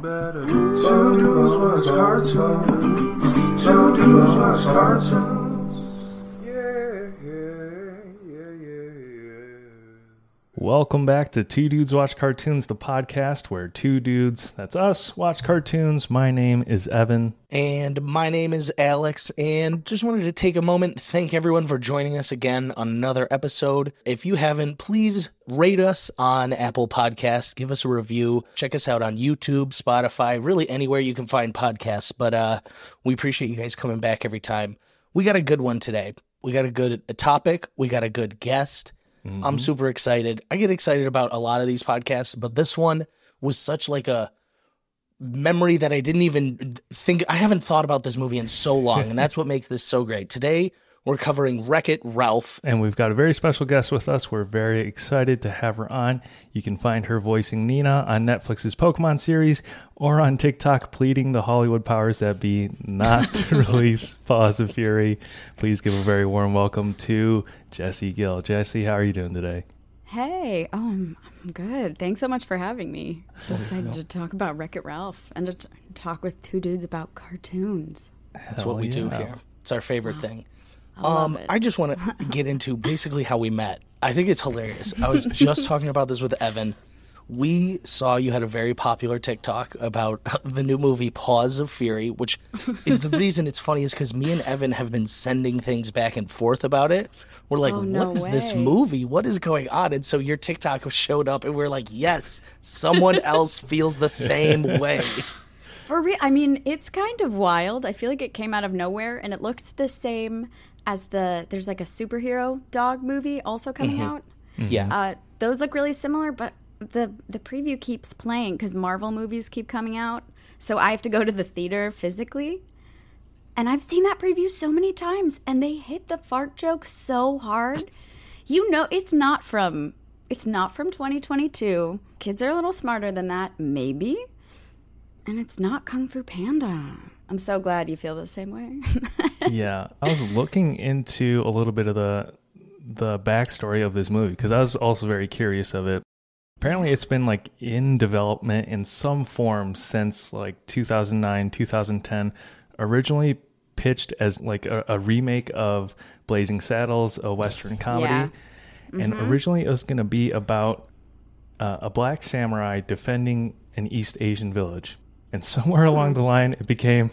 Two dudes watch cartoons. Two dudes watch cartoons. Welcome back to Two Dudes Watch Cartoons, the podcast where two dudes, that's us, watch cartoons. My name is Evan. And my name is Alex, and just wanted to take a moment thank everyone for joining us again on another episode. If you haven't, please rate us on Apple Podcasts, give us a review, check us out on YouTube, Spotify, really anywhere you can find podcasts. But uh, we appreciate you guys coming back every time. We got a good one today. We got a good a topic. We got a good guest. I'm mm-hmm. super excited. I get excited about a lot of these podcasts, but this one was such like a memory that I didn't even think I haven't thought about this movie in so long, and that's what makes this so great. Today we're covering Wreck It Ralph. And we've got a very special guest with us. We're very excited to have her on. You can find her voicing Nina on Netflix's Pokemon series or on TikTok pleading the Hollywood powers that be not to release Paws of Fury. Please give a very warm welcome to Jesse Gill. Jesse, how are you doing today? Hey, oh, I'm, I'm good. Thanks so much for having me. So excited to talk about Wreck It Ralph and to t- talk with two dudes about cartoons. That's what Hell we do here. It's our favorite thing. I Um. I just want to get into basically how we met. I think it's hilarious. I was just talking about this with Evan. We saw you had a very popular TikTok about the new movie Paws of Fury, which the reason it's funny is because me and Evan have been sending things back and forth about it. We're like, Oh, no what is this movie? What is going on? And so your TikTok showed up, and we're like, yes, someone else feels the same way. For real, I mean, it's kind of wild. I feel like it came out of nowhere and it looks the same as the, there's like a superhero dog movie also coming out. Yeah. Uh, those look really similar, but the the preview keeps playing because Marvel movies keep coming out. So I have to go to the theater physically, and I've seen that preview so many times, and they hit the fart joke so hard. You know, it's not from it's not from 2022. Kids are a little smarter than that, maybe, and it's not Kung Fu Panda. I'm so glad you feel the same way. yeah, I was looking into a little bit of the the backstory of this movie because I was also very curious of it. Apparently, it's been like in development in some form since like 2009, 2010. Originally pitched as like a, a remake of Blazing Saddles, a western comedy, and originally it was going to be about uh, a black samurai defending an East Asian village. And somewhere along the line, it became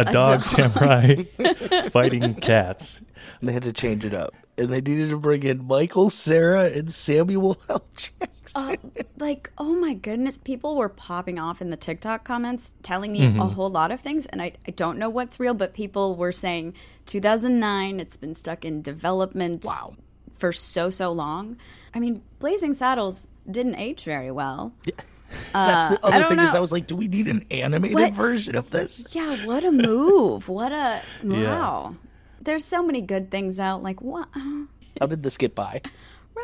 a, dog, dog. samurai fighting cats. They had to change it up. And they needed to bring in Michael, Cera, and Samuel L. Jackson. Uh, like, oh my goodness, people were popping off in the TikTok comments telling me a whole lot of things, and I, I don't know what's real, but people were saying 2009, it's been stuck in development Wow. for so, so long. I mean, Blazing Saddles didn't age very well. Uh, That's the other don't thing is. I was like, do we need an animated What? version of this? Yeah, what a move. what a. Wow. There's so many good things out. Like, what? How did this get by?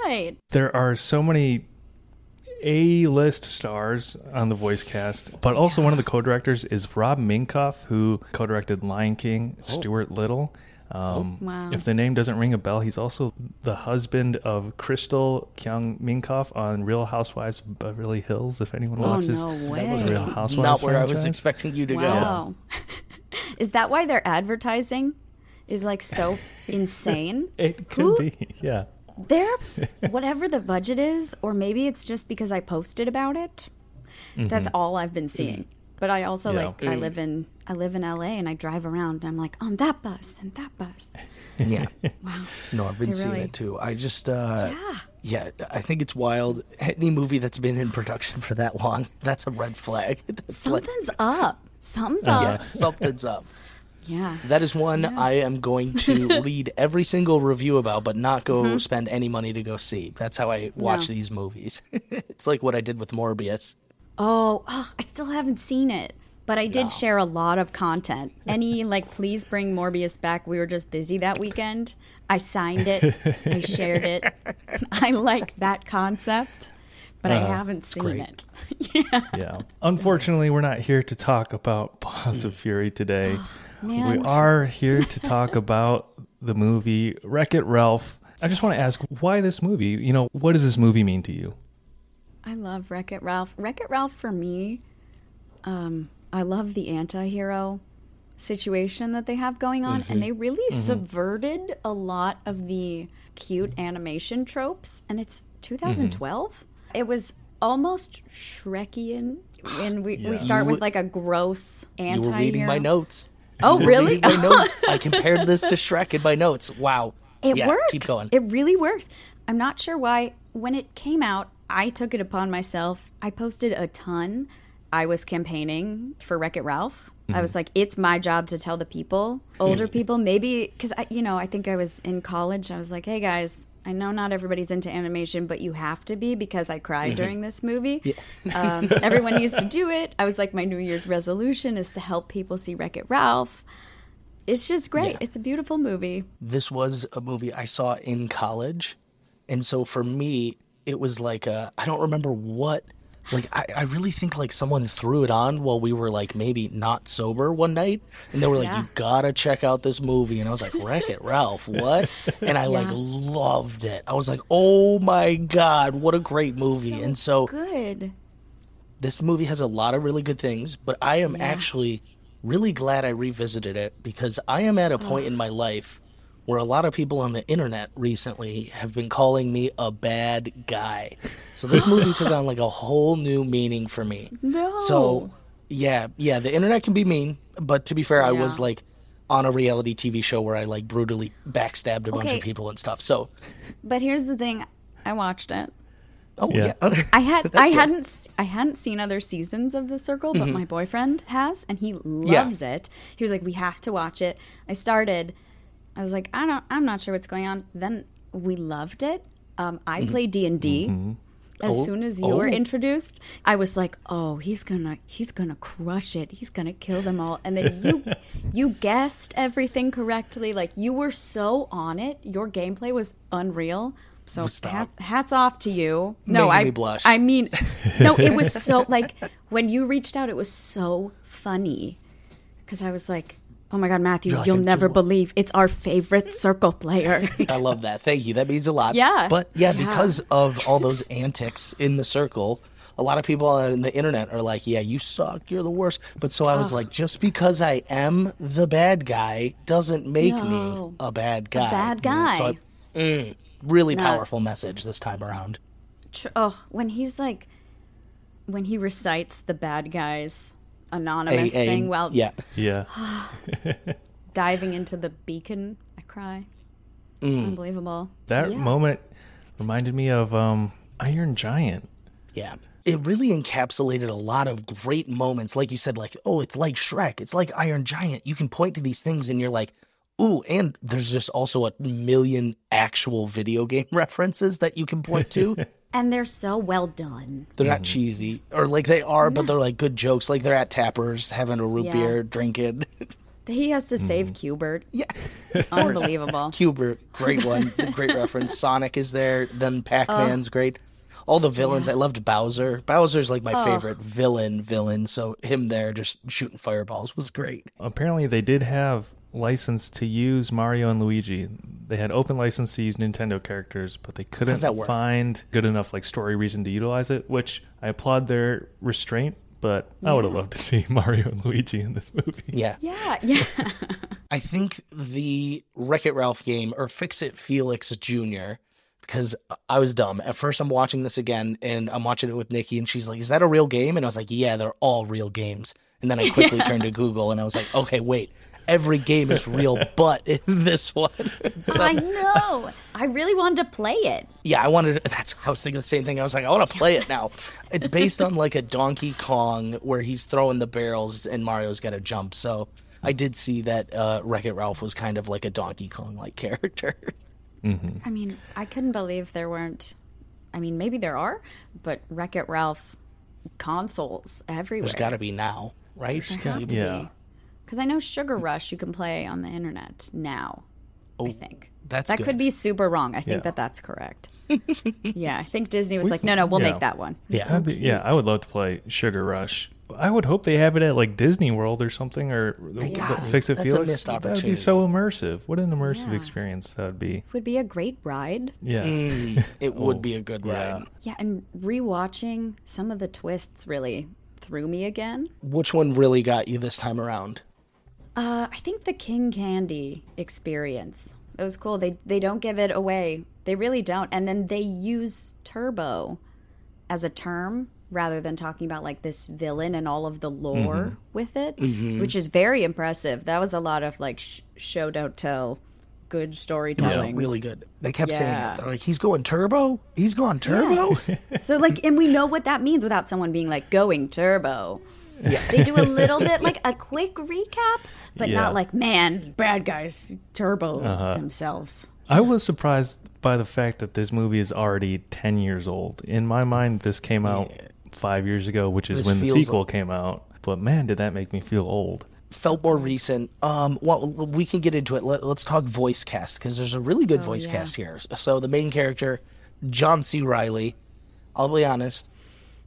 Right. There are so many A list stars on the voice cast, but also one of the co directors is Rob Minkoff, who co directed Lion King, oh. Stuart Little. Um, Wow. If the name doesn't ring a bell, he's also the husband of Crystal Kung Minkoff on Real Housewives of Beverly Hills. If anyone Oh, watches no the way. Real Housewives, Not where I was expecting you to go. Wow. is that why their advertising is like so insane? It could Who- be, yeah. They're whatever the budget is, or maybe it's just because I posted about it. That's all I've been seeing. But I also Yeah. like I live in I live in LA and I drive around and I'm like on that bus and that bus. Yeah. Wow. No, I've been They seeing really- it too. I just, uh, Yeah. yeah, I think it's wild. Any movie that's been in production for that long, that's a red flag. That's like, Something's up. Something's yeah, up. something's up. Yeah. That is one I am going to read every single review about, but not go Mm-hmm. spend any money to go see. That's how I watch No. these movies. it's like what I did with Morbius. Oh, ugh, I still haven't seen it. But I did share a lot of content. Any like please bring Morbius back. We were just busy that weekend. I signed it. I shared it. I like that concept, but I haven't seen great. it. yeah. Yeah. Unfortunately, we're not here to talk about Paws of Fury today. we are here to talk about the movie Wreck It Ralph. I just want to ask why this movie? You know, what does this movie mean to you? I love Wreck It Ralph. Wreck It Ralph for me um, I love the anti-hero situation that they have going on, and mm-hmm. they really mm-hmm. subverted a lot of the cute animation tropes. And it's 2012. Mm-hmm. It was almost Shrekian. And we, we start with like a gross You anti-hero. were reading my notes. Oh, really? my notes. I compared this to Shrek in my notes. Wow. It yeah, works. Keep going. It really works. I'm not sure why. When it came out, I took it upon myself. I posted a ton. I was campaigning for Wreck It Ralph. I was like, it's my job to tell the people, older people, maybe, because I, you know, I think I was in college. I was like, hey guys, I know not everybody's into animation, but you have to be because I cried during this movie. Um, everyone needs to do it. I was like, my New Year's resolution is to help people see Wreck It Ralph. It's just great. Yeah. It's a beautiful movie. this was a movie I saw in college. And so for me, it was like uh, I don't remember what like I, I really think like someone threw it on while we were like maybe not sober one night and they were like, Yeah. You gotta check out this movie and I was like, Wreck it Ralph, what? And I like loved it. I was like, Oh my god, what a great movie. and so Good. this movie has a lot of really good things, but I am actually really glad I revisited it because I am at a point in my life where a lot of people on the internet recently have been calling me a bad guy. So this movie took on like a whole new meaning for me. No. So yeah, yeah, the internet can be mean, but to be fair, I was like on a reality TV show where I like brutally backstabbed a bunch of people and stuff. So, But here's the thing, I watched it. oh Yeah. yeah, I had I good. Mm-hmm. hadn't s- I hadn't seen other seasons of The Circle, but my boyfriend has and he loves it. He was like we have to watch it. I started I was like I don't I'm not sure what's going on. Then we loved it. Um, I play D&D. As Mm-hmm. Oh, soon as you were oh. introduced, I was like, "Oh, he's gonna, he's gonna crush it. He's gonna kill them all." And then you, you guessed everything correctly. Like you were so on it. Your gameplay was unreal. So hats, hats off to you. No, Making I me blush. I mean, no, it was so like when you reached out, it was so funny because I was like, "Oh my god, Matthew, like, you'll "I'm never believe it's our favorite circle player." I love that. Thank you. That means a lot. Yeah. But yeah, Yeah. because of all those antics in the circle, a lot of people on the internet are like, "Yeah, you suck. You're the worst." But so I was like, just because I am the bad guy doesn't make me a bad guy. A bad you know? So guy. I- mm, really No. powerful message this time around. tr- oh, when he's like, when he recites the bad guys anonymous A- a- thing while yeah, Yeah. diving into the beacon, I cry. Mm. Unbelievable. That Yeah. moment reminded me of um, Iron Giant. yeah. It really encapsulated a lot of great moments. Like you said, like, oh, it's like Shrek. It's like Iron Giant. You can point to these things and you're like, ooh, and there's just also a million actual video game references that you can point to. And they're so well done. They're not cheesy. Or like they are, but they're like good jokes. Like they're at Tappers having a root Yeah. beer, drinking. He has to Mm-hmm. save Q*bert. yeah. Unbelievable. Q*bert, great one. great reference. Sonic is there. Then Pac Man's great. All the villains. I loved Bowser. Bowser's like my favorite villain villain. So him there just shooting fireballs was great. Apparently, they did have license to use Mario and Luigi. They had open license to use Nintendo characters, but they couldn't that find good enough like story reason to utilize it. Which I applaud their restraint, but I would have loved to see Mario and Luigi in this movie. Yeah. Yeah, yeah. I think the Wreck It Ralph game or Fix It Felix Jr. because I was dumb. At first, I'm watching this again and I'm watching it with Nikki, and she's like, "Is that a real game?" And I was like, "Yeah, they're all real games." And then I quickly turned to Google and I was like, "Okay, wait, every game is real, but in this one." So, I know. I really wanted to play it. yeah, I wanted. That's I was thinking the same thing. I was like, I want to play it now. It's based on like a Donkey Kong where he's throwing the barrels and Mario's got to jump. So I did see that uh, Wreck It Ralph was kind of like a Donkey Kong like character. I mean, I couldn't believe there weren't. I mean, maybe there are, but Wreck It Ralph consoles everywhere. There's got to be now, right? There 'Cause have to Yeah. Be. Because I know Sugar Rush you can play on the internet now. I think Oh, that's that good. could be super wrong. I think Yeah. that that's correct. yeah, I think Disney was like, no, no, we'll yeah. make that one. Yeah. That'd be- yeah, I would love to play Sugar Rush. I would hope they have it at like Disney World or something, or the, got it. Fix It That's a Felix. missed That would be so immersive. What an immersive Yeah. experience that would be. It would be a great ride. Yeah. Mm, it would Oh, be a good yeah. ride. Yeah, and rewatching some of the twists really threw me again. Which one really got you this time around? Uh, I think the King Candy experience. It was cool. They they don't give it away. They really don't. And then they use turbo as a term rather than talking about like this villain and all of the lore with it, which is very impressive. That was a lot of like sh- show don't tell, good storytelling. Really good. They kept saying Yeah. it. They're like, he's going turbo? He's going turbo? So like, and we know what that means without someone being like going turbo. Yeah. They do a little bit like a quick recap, but Yeah. not like, man, bad guys turbo themselves. I was surprised by the fact that this movie is already 10 years old. In my mind, this came out five years ago, which is This when the feels- sequel came out. But man, did that make me feel old. Felt more recent. Um, well, we can get into it. Let, let's talk voice cast because there's a really good voice yeah. cast here. So the main character, John C. Reilly. I'll be honest,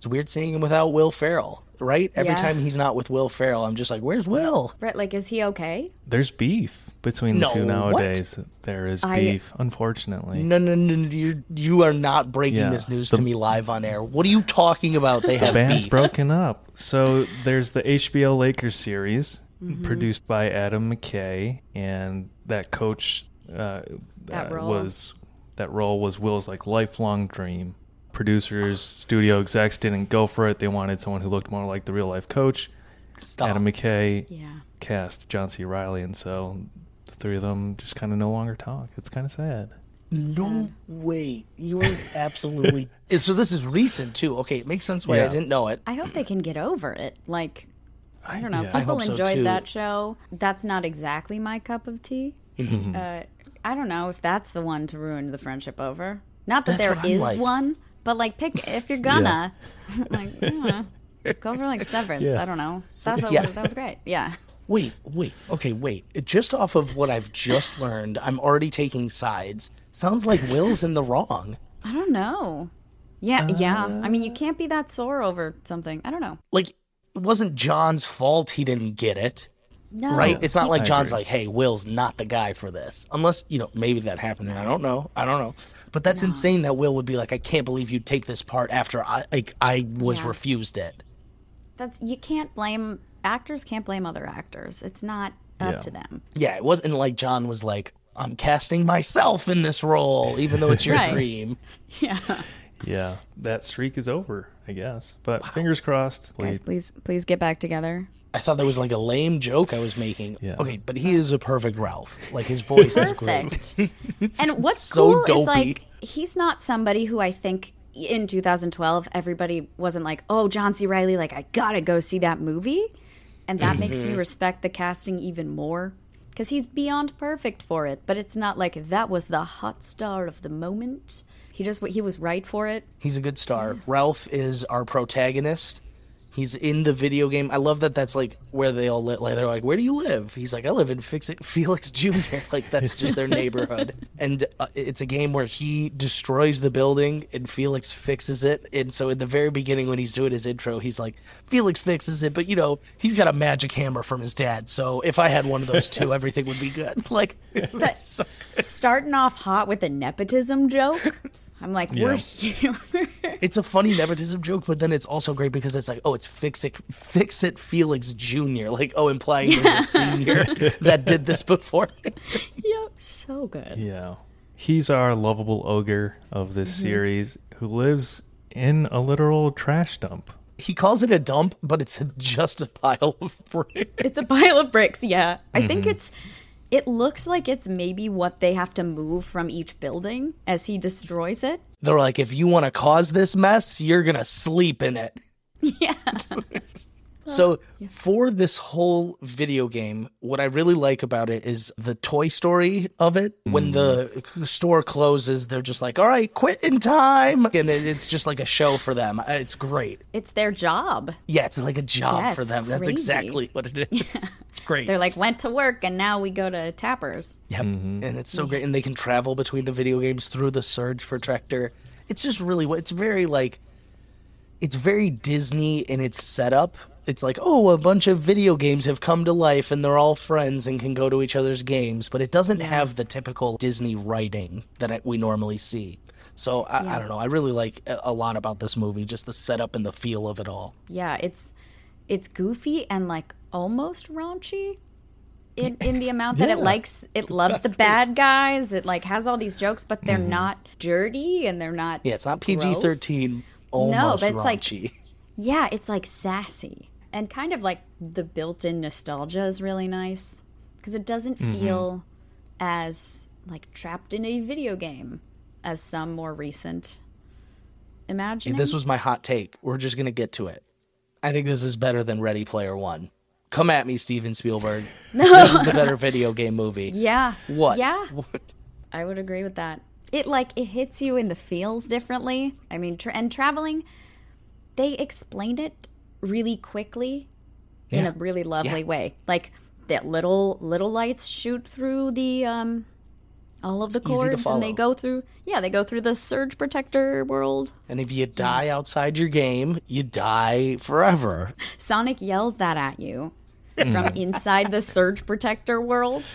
it's weird seeing him without Will Ferrell. Right? Every Yeah. time he's not with Will Ferrell, I'm just like, "Where's Will?" Brett, like, is he okay? There's beef between the No, two what? nowadays. There is I- beef, unfortunately. No, no, no, no you you are not breaking Yeah. this news The- to me live on air. What are you talking about? They the have band's beef. broken up. So there's the HBO Lakers series Mm-hmm. produced by Adam McKay, and that coach uh, That uh, role. was that role was Will's like lifelong dream. Producers, studio execs didn't go for it. They wanted someone who looked more like the real life coach. Stop. Adam McKay Yeah. cast John C. Reilly, and so the three of them just kind of no longer talk. It's kind of sad. No way. You were absolutely. So this is recent too. Okay, it makes sense why I didn't know it. I hope they can get over it. Like, I don't know. yeah. People hope so, enjoyed too. that show. That's not exactly my cup of tea. Mm-hmm. Uh, I don't know if that's the one to ruin the friendship over. Not that That's there what I'm is like. one, but like, pick if you're gonna, like, yeah, go for like Severance. Yeah. I don't know. That was, Yeah. that was great. Yeah. Wait, wait. Okay, wait. Just off of what I've just learned, I'm already taking sides. Sounds like Will's in the wrong. I don't know. Yeah, yeah. I mean, you Uh. can't be that sore over something. I don't know. Like it wasn't John's fault he didn't get it. No. Right? It's not like I John's agree. like, "Hey, Will's not the guy for this." Unless, you know, maybe that happened and I don't know. I don't know. But that's insane that Will would be like, "I can't believe you'd take this part after I like I was Yeah. refused it." That's you can't blame actors. Can't blame other actors. It's not up Yeah. to them. Yeah, it wasn't like John was like, "I'm casting myself in this role even though it's your Right. dream." Yeah. Yeah, that streak is over, I guess. But fingers crossed. Guys, please, please get back together. I thought that was like a lame joke I was making. Yeah. Okay, but he is a perfect Ralph. Like his voice is great. Perfect. It's and what's so cool dopey. is like he's not somebody who I think in 2012 everybody wasn't like, "Oh, John C. Reilly, like I gotta go see that movie," and that makes Mm-hmm. me respect the casting even more because he's beyond perfect for it. But it's not like that was the hot star of the moment. He just he was right for it. He's a good star. Ralph is our protagonist. He's in the video game. I love that. That's like where they all live. Like they're like, "Where do you live?" He's like, "I live in Fix It Felix Jr." Like that's just their neighborhood. And uh, it's a game where he destroys the building and Felix fixes it. And so in the very beginning, when he's doing his intro, he's like, "Felix fixes it," but you know, he's got a magic hammer from his dad. So if I had one of those two, everything would be good. Like, so- Starting off hot with a nepotism joke. I'm like, we're here. it's a funny nepotism joke, but then it's also great because it's like, oh, it's fix it, fix it, Felix Jr. Like, oh, implying there's a senior that did this before. yep, so good. yeah. He's our lovable ogre of this Mm-hmm. series who lives in a literal trash dump. He calls it a dump, but it's just a pile of bricks. It's a pile of bricks, yeah. I think it's it looks like it's maybe what they have to move from each building as he destroys it. They're like, if you want to cause this mess, you're gonna sleep in it. Yeah. So for this whole video game, what I really like about it is the Toy Story of it. When the store closes, they're just like, "All right, quit in time," and it's just like a show for them. Uh, It's great. It's their job. Yeah, it's like a job Yeah, for it's them. That's exactly what it is. It's great. They're like went to work and now we go to tappers. Yep. And it's so great. And they can travel between the video games through the surge protector. It's just really it's very like it's very Disney in its setup. It's like, oh, a bunch of video games have come to life and they're all friends and can go to each other's games, but it doesn't have the typical Disney writing that we normally see. So I, Yeah. I don't know. I really like a lot about this movie, just the setup and the feel of it all. Yeah, it's it's goofy and like almost raunchy in in the amount that it likes it loves the bad guys. It like has all these jokes, but they're mm. not dirty and they're not Yeah, it's not PG thirteen. Almost but it's like- raunchy. Yeah, it's like sassy and kind of like the built-in nostalgia is really nice because it doesn't Mm-hmm. feel as like trapped in a video game as some more recent imagine This was my hot take. We're just gonna get to it. I think this is better than Ready Player One. Come at me, Steven Spielberg. no. This was the better video game movie. yeah. What? Yeah. I would agree with that. It like it hits you in the feels differently. I mean, tra- and traveling, they explained it really quickly in a really lovely Yeah. way. Like that little little lights shoot through the um all of the to cords and they go through yeah, they go through the surge protector world. And if you die outside your game, you die forever. Sonic yells that at you from inside the surge protector world.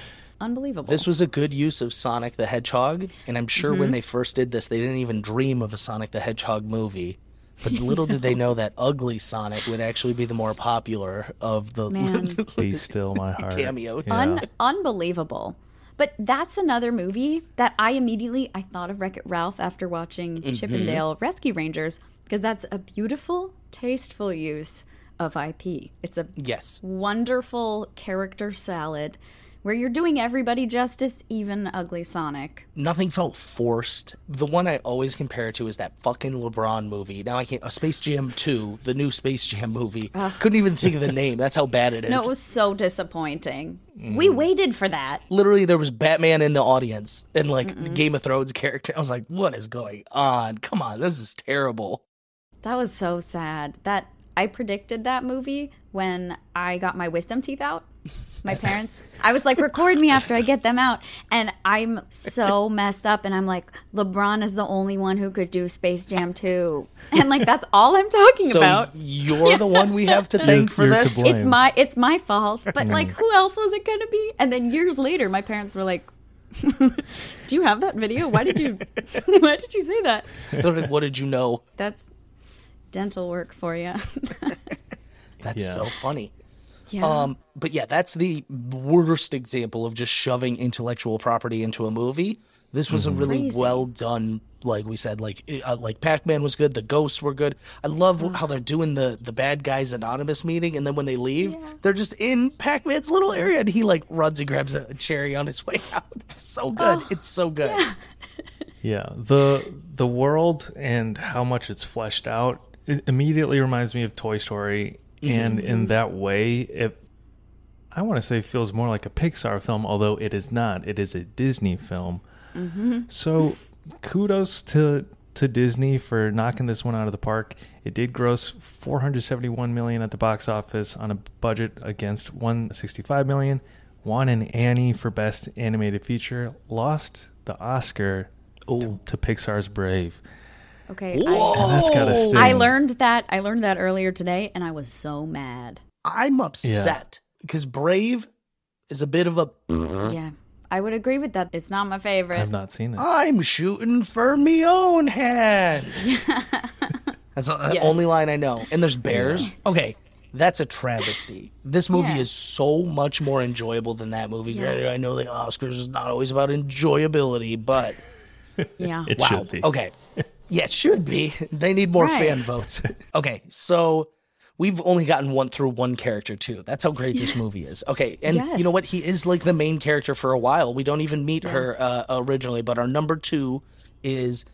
Unbelievable. This was a good use of Sonic the Hedgehog, and I'm sure Mm-hmm. when they first did this, they didn't even dream of a Sonic the Hedgehog movie. But little did they know that ugly Sonic would actually be the more popular of the Man. Be still my heart. cameos. Yeah. Un- unbelievable. But that's another movie that I immediately I thought of Wreck It Ralph after watching mm-hmm. Chip 'n Dale Rescue Rangers because that's a beautiful, tasteful use of IP. It's a Yes. wonderful character salad where you're doing everybody justice, even ugly Sonic. Nothing felt forced. The one I always compare it to is that fucking LeBron movie. Now I can't. A Space Jam 2, the new Space Jam movie. Couldn't even think of the name. That's how bad it is. No, it was so disappointing. Mm. We waited for that. Literally, there was Batman in the audience and like the Game of Thrones character. I was like, what is going on? Come on, this is terrible. That was so sad. That I predicted that movie when I got my wisdom teeth out. My parents, I was like, record me after I get them out. And I'm so messed up. And I'm like, LeBron is the only one who could do Space Jam 2. And like, that's all I'm talking So about. you're the one we have to thank for you're this. It's my, it's my fault. But like, who else was it going to be? And then years later, my parents were like, do you have that video? Why did you, why did you say that? They're like, what did you know? That's dental work for you. That's Yeah. so funny. Yeah. Um, but yeah, that's the worst example of just shoving intellectual property into a movie. This was a really Crazy. well done, like we said, like uh, like Pac Man was good, the ghosts were good. I love how they're doing the the bad guys anonymous meeting, and then when they leave, they're just in Pac Man's little area, and he like runs and grabs a cherry on his way out. It's so good. it's so good. Yeah, the the world and how much it's fleshed out it immediately reminds me of Toy Story, and in that way, it I want to say feels more like a Pixar film, although it is not. It is a Disney film. So, kudos to to Disney for knocking this one out of the park. It did gross 471 million at the box office on a budget against 165 million. Won an Annie for best animated feature. Lost the Oscar to, to Pixar's Brave. Okay. I, oh, that's got to sting. I learned that I learned that earlier today, and I was so mad. I'm upset because Brave is a bit of a. Yeah, I would agree with that. It's not my favorite. I've not seen it. I'm shooting for me own hand. That's the uh, Yes. only line I know. And there's bears. Okay, that's a travesty. This movie Yeah. is so much more enjoyable than that movie. Granted, I know the Oscars is not always about enjoyability, but yeah, It wow. should be. Okay. Yeah, it should be. They need more Right. fan votes. Okay, so we've only gotten one through one character too. That's how great this movie is. Okay, and you know what? He is like the main character for a while. We don't even meet her uh, originally, but our number two is.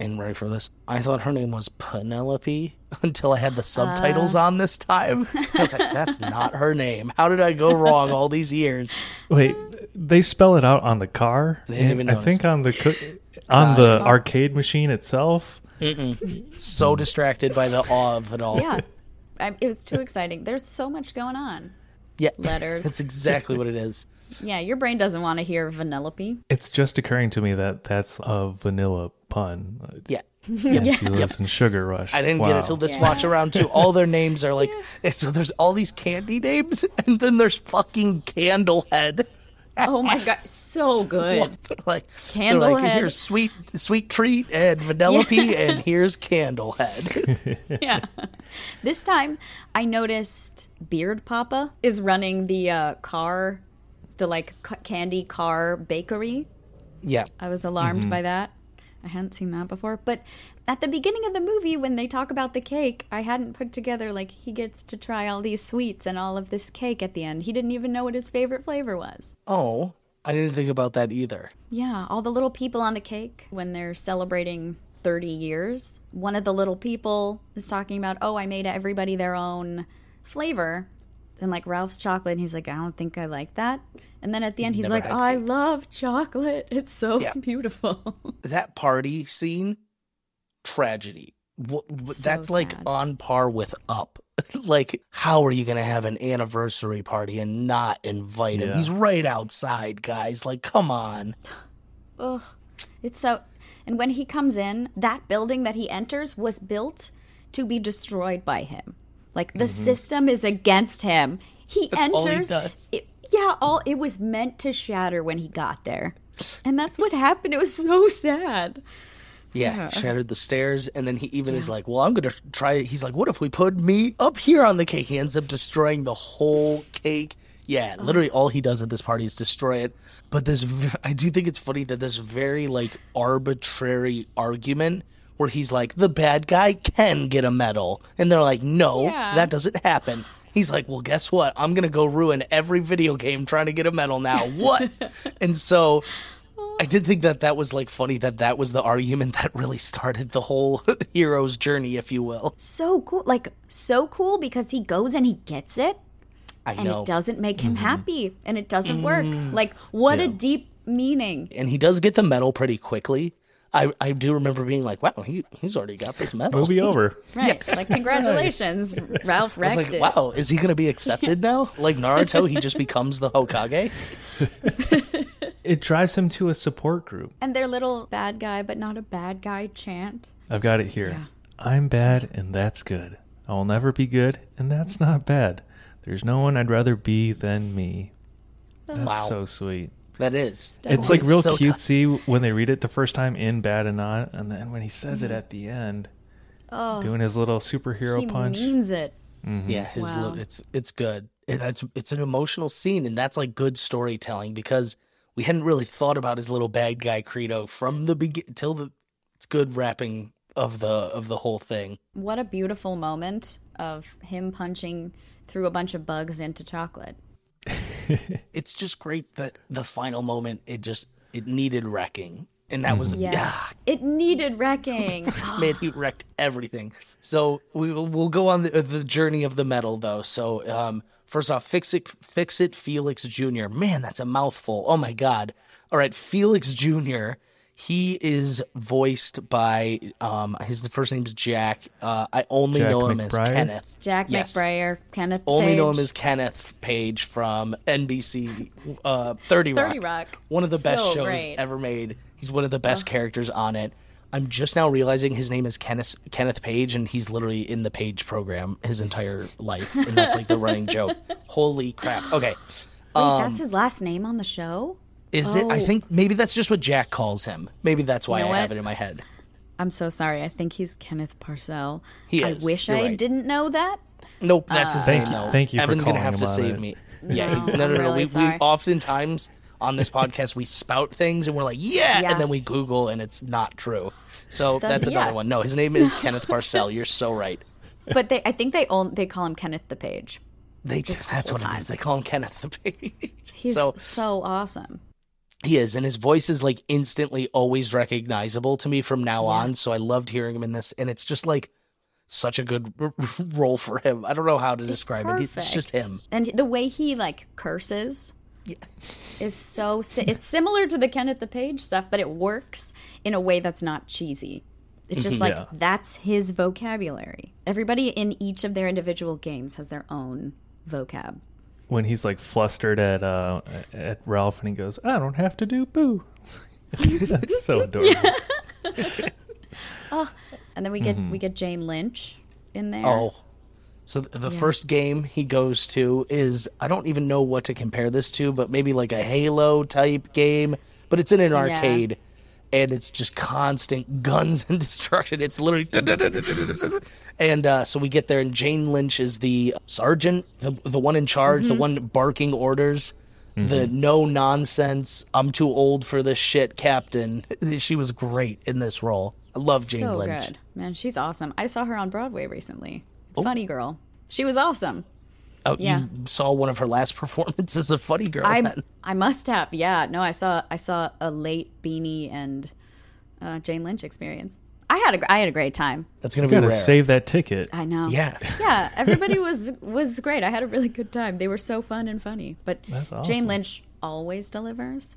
And ready for this? I thought her name was Penelope until I had the subtitles Uh. on this time. I was like, "That's not her name. How did I go wrong all these years?" Wait, they spell it out on the car. They didn't and even I notice. think on the coo- on the arcade machine itself. So hmm. distracted by the awe of it all. yeah. I, it was too exciting. There's so much going on. yeah. Letters. That's exactly what it is. Yeah, your brain doesn't want to hear Vanellope. It's just occurring to me that that's a vanilla pun. Yeah. And she lives in Sugar Rush. I didn't get it Wow. till this Yeah. watch around too. All their names are like so. There's all these candy names, and then there's fucking Candlehead. Oh my god, so good. like they're like Candlehead. here's sweet sweet treat and Vanellope and here's Candlehead. yeah. This time, I noticed Beard Papa is running the uh, car, the like c- candy car bakery. yeah. I was alarmed by that. I hadn't seen that before. But at the beginning of the movie, when they talk about the cake, I hadn't put together like he gets to try all these sweets and all of this cake at the end. He didn't even know what his favorite flavor was. Oh, I didn't think about that either. Yeah, all the little people on the cake when they're celebrating 30 years. One of the little people is talking about, oh, I made everybody their own flavor. And like Ralph's chocolate, and he's like, I don't think I like that. And then at the end, he's like, had I love chocolate. It's so Yeah. beautiful. That party scene, tragedy. Wh- wh- So That's like on par with Up. like, how are you gonna have an anniversary party and not invite him? Yeah. He's right outside, guys. Like, come on. Ugh. It's so. And when he comes in, that building that he enters was built to be destroyed by him. Like the system is against him. He Mm-hmm. That's all he enters. does. it- yeah, all it was meant to shatter when he got there, and that's what happened. It was so sad. Yeah, Yeah. shattered the stairs, and then he even is like, "Well, I'm gonna try." He's like, "What if we put me up here on the cake?" He ends up destroying the whole cake. Yeah, literally all he does at this party is destroy it. But this, I do think it's funny that this very like arbitrary argument where he's like, "The bad guy can get a medal," and they're like, "No, Yeah. that doesn't happen." He's like, "Well, guess what? I'm gonna go ruin every video game trying to get a medal now." What? and so I did think that that was like funny that that was the argument that really started the whole hero's journey, if you will. So cool, like so cool because he goes and he gets it, I and know. it doesn't make him mm-hmm. happy, and it doesn't work. Mm. Like what a deep meaning. And he does get the medal pretty quickly. I, I do remember being like, wow, he, he's already got this medal. Movie over. Right. Like congratulations, Ralph I was like, it. wow, is he going to be accepted now? Like Naruto, he just becomes the Hokage? It drives him to a support group. And their little bad guy, but not a bad guy chant. I've got it here. Yeah. I'm bad, and that's good. I will never be good, and that's not bad. There's no one I'd rather be than me. That's Wow. so sweet. That is. It's like It's real so t- cutesy when they read it the first time in Bad-Anon, and then when he says it mm-hmm. at the end, Oh, doing his little superhero he punch. means it. Mm-hmm. Yeah, his Wow. li- it's it's good. And it's it's an emotional scene, and that's like good storytelling because we hadn't really thought about his little bad guy credo from the begin till the. It's good wrapping of the of the whole thing. What a beautiful moment of him punching through a bunch of bugs into chocolate. It's just great that the final moment it just it needed wrecking, and that was Yeah. yeah. It needed wrecking. Man, he wrecked everything. So we we'll go on the the journey of the metal though. So um, first off, fix it, fix it, Felix Jr. Man, that's a mouthful. Oh my god. All right, Felix Jr. He is voiced by um, his first name's Jack. Uh, I only Jack know him as Kenneth. Jack Yes. McBrayer, Kenneth Only know him as Kenneth Page from NBC uh, 30 Rock. 30 Rock. One of the best So shows great. ever made. He's one of the best characters on it. I'm just now realizing his name is Kenneth Kenneth Page, and he's literally in the Page program his entire life, and that's like the running joke. Holy crap! Okay, Wait, um, that's his last name on the show? Is it? I Oh. think maybe that's just what Jack calls him. Maybe that's why You know I have it in my head. I'm so sorry. I think he's Kenneth Parcell. He is. I wish You're I right. didn't know that. Nope, that's his Thank name you- though. thank you for Evan's gonna have him to save it. me. Yeah, No, no, no, no. really we, we oftentimes on this podcast we spout things and we're like, yeah, Yeah. and then we Google and it's not true. So That's- that's another yeah. one. No, his name is Kenneth Parcell. You're so right. But they, I think they own, they call him Kenneth the Page. They the that's whole what time. is. They call him Kenneth the Page. He's so so, awesome. He is, and his voice is like instantly always recognizable to me from now on. So I loved hearing him in this, and it's just like such a good r- r- role for him. I don't know how to describe it. It's just him. And the way he like curses yeah. is so si- it's similar to the Kenneth the Page stuff, but it works in a way that's not cheesy. It's just mm-hmm. like Yeah. that's his vocabulary. Everybody in each of their individual games has their own vocab. When he's like flustered at uh at Ralph, and he goes, "I don't have to do boo." That's so adorable. Oh, And then we get we get Jane Lynch in there. Oh, So th- the first game he goes to is I don't even know what to compare this to, but maybe like a Halo type game, but it's in an arcade and it's just constant guns and destruction. It's literally and uh, so we get there and Jane Lynch is the sergeant, the the one in charge, the one barking orders. The no nonsense, I'm too old for this shit captain. She was great in this role. I love Jane so Lynch. good. Man, she's awesome. I saw her on Broadway recently. Funny girl. She was awesome. Oh, Yeah. you saw one of her last performances of Funny Girl. I then. I must have. Yeah. No, I saw I saw a late Beanie and uh, Jane Lynch experience. I had a gr- I had a great time. That's gonna be Gotta rare. save that ticket. I know. yeah, Yeah, everybody was was great. I had a really good time. They were so fun and funny. But That's awesome. Jane Lynch always delivers.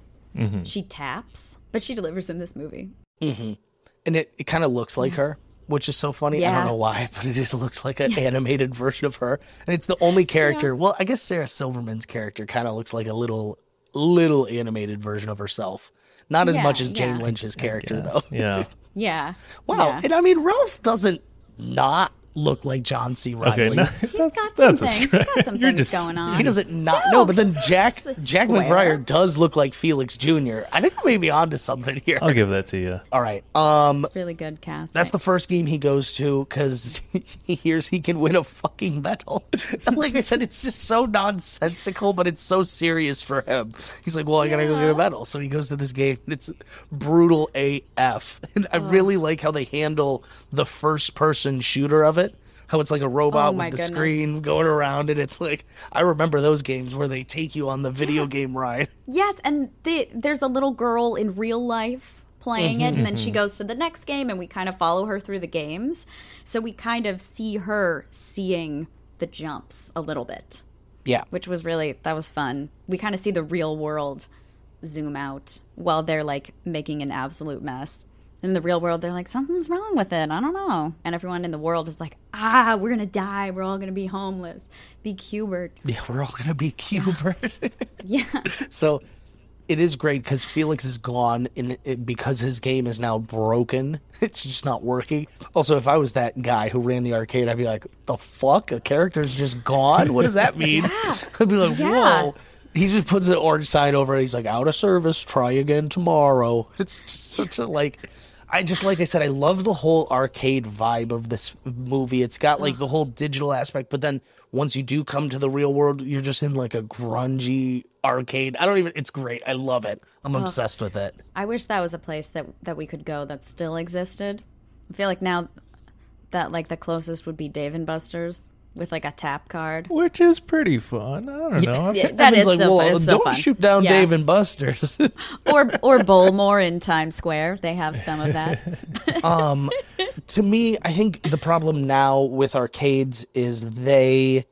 She taps, but she delivers in this movie. and it, it kind of looks like her, which is so funny. I don't know why, but it just looks like an animated version of her, and it's the only character. Well, I guess Sarah Silverman's character kind of looks like a little little animated version of herself. Not as Yeah, much as Jane. Lynch's character, though. Yeah. Yeah. Wow, Yeah. and I mean Ralph doesn't not look like John C. Reilly. Okay. No, He's that's, got some that's a things. He's stretch. got some You're things just- going on. He doesn't not No, no, but then Jack he's Jack square. McBrayer does look like Felix Jr. I think we may be onto something here. I'll give that to you. All right. Um Really good cast. that's the first game he goes to because he hears he can win a fucking medal. And like I said, it's just so nonsensical, but it's so serious for him. He's like, "Well, I gotta go get a medal," so he goes to this game. and It's brutal AF, and I really like how they handle the first-person shooter of it. How it's like a robot Oh with the goodness. screen going around, and it's like I remember those games where they take you on the video game ride. Yes, and the, there's a little girl in real life playing it, and then Mm-hmm. she goes to the next game, and we kind of follow her through the games. So we kind of see her seeing the jumps a little bit, Yeah, which was really, that was fun. We kind of see the real world zoom out while they're like making an absolute mess. In the real world, they're like, something's wrong with it. I don't know. And everyone in the world is like, ah, we're going to die. We're all going to be homeless. Be Q*bert. yeah, we're all gonna be Q*bert. Yeah. So it is great because Felix is gone and it, because his game is now broken. It's just not working. Also, if I was that guy who ran the arcade, I'd be like, "The fuck? A character's just gone? What does that mean?" yeah. I'd be like, Yeah. "Whoa." He just puts an orange sign over it. He's like, "Out of service. Try again tomorrow." It's just such a like. I just like I said, I love the whole arcade vibe of this movie. It's got like the whole digital aspect, but then once you do come to the real world, you're just in like a grungy arcade. I don't even. It's great. I love it. I'm obsessed with it. I wish that was a place that that we could go that still existed. I feel like now that like the closest would be Dave and Buster's with like a tap card. Which is pretty fun. I don't know. Yeah, that Evan's is like, so well, fun. It's so don't fun. shoot down Yeah. Dave and Buster's. or or Bowlmore in Times Square. They have some of that. Um, to me, I think the problem now with arcades is they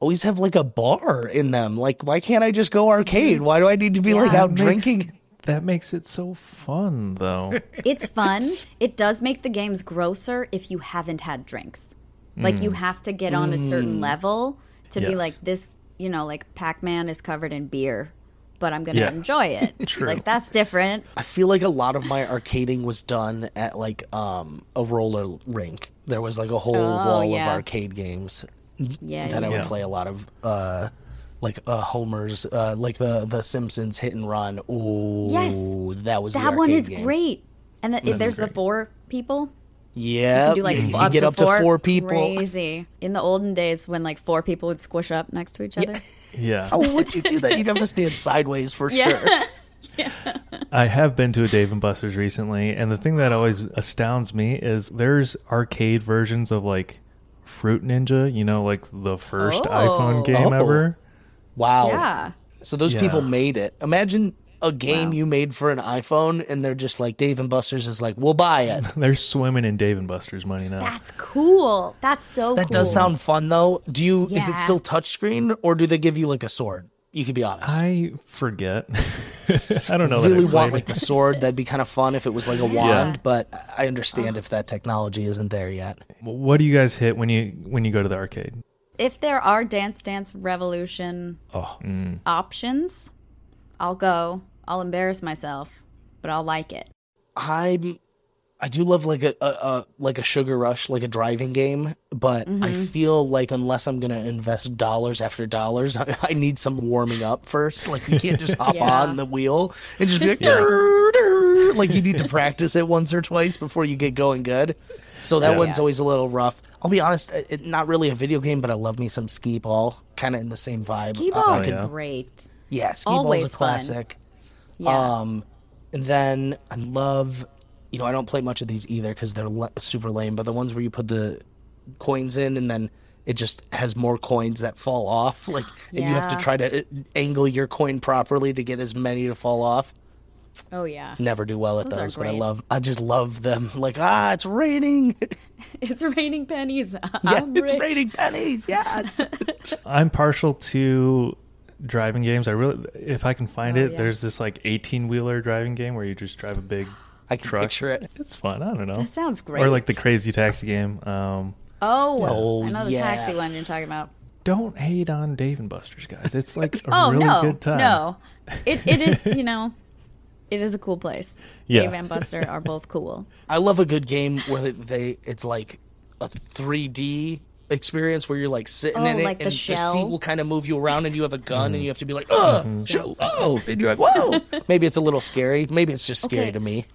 always have like a bar in them. Like, why can't I just go arcade? Why do I need to be like out makes- drinking? That makes it so fun, though. It's fun. It does make the games grosser if you haven't had drinks. Like you have to get on a certain level to be like this, you know, like Pac-Man is covered in beer, but I'm going to Yeah. enjoy it. True. Like that's different. I feel like a lot of my arcading was done at like um a roller rink. There was like a whole wall of Oh, arcade games Yeah. that I would Yeah. play a lot of. uh like uh Homer's, uh like the the Simpsons hit and run. Oh, Yes. that was the that one is game. great. And the, there's the four people. Yeah, You do like you, up, get to up to four people. Crazy. In the olden days, when like four people would squish up next to each other. Yeah. How would you do that? You'd have to stand sideways for sure. Yeah. I have been to a Dave and Buster's recently, and the thing that always astounds me is there's arcade versions of like Fruit Ninja, you know, like the first Oh. iPhone game Oh. ever. Wow. Yeah. So those Yeah. people made it. Imagine a game Wow. you made for an iPhone, and they're just like Dave and Buster's is like, we'll buy it. They're swimming in Dave and Buster's money now. That's cool. That's so That cool. does sound fun though. Do you? Is it Yeah. still touchscreen, or do they give you like a sword? You could be honest. I forget. I don't know. really want like the sword. That'd be kind of fun if it was like a wand. But I understand if that technology isn't there yet. What do you guys hit when you when you go to the arcade? If there are Dance Dance Revolution Oh, mm. options, I'll go. I'll embarrass myself, but I'll like it. I'm I do love like a, a, a like a sugar rush, like a driving game, but I Mm-hmm. feel like unless I'm gonna invest dollars after dollars, I, I need some warming up first. Like you can't just hop Yeah. on the wheel and just be like, Yeah. "Durr, durr." like you need to practice it once or twice before you get going good. So that Yeah. one's Yeah. always a little rough. I'll be honest, it, it- not really a video game, but I love me some skee ball, kind of in the same vibe. Skee Uh, I ball's yeah. great. Yeah, skee Always ball's a fun. classic. Yeah. Um, and then I love, you know, I don't play much of these either because they're le- super lame. But the ones where you put the coins in and then it just has more coins that fall off, like, and you have to try to uh, angle your coin properly to get as many to fall off. oh yeah. Never do well at Those are those, but I love, I just love them. Like, ah, it's raining. It's raining pennies. yeah, I'm it's rich. raining pennies. Yes. I'm partial to driving games. I really, if I can find Oh, it, yeah. there's this like 18 wheeler driving game where you just drive a big I can truck. picture it. It's fun. I don't know. That sounds great. Or like the Crazy Taxi game. Um, oh, Oh, I know the yeah. taxi one you're talking about. don't hate on Dave and Buster's, guys. It's like a Oh really no, good time. no, it it is. You know, it is a cool place. Yeah. Dave and Buster are both cool. I love a good game where they, they it's like a 3D experience where you're like sitting Oh, in it like the and shell? seat will kind of move you around and you have a gun Mm-hmm. and you have to be like, oh, show, oh, and you're like, whoa. Maybe it's a little scary. Maybe it's just scary Okay. to me.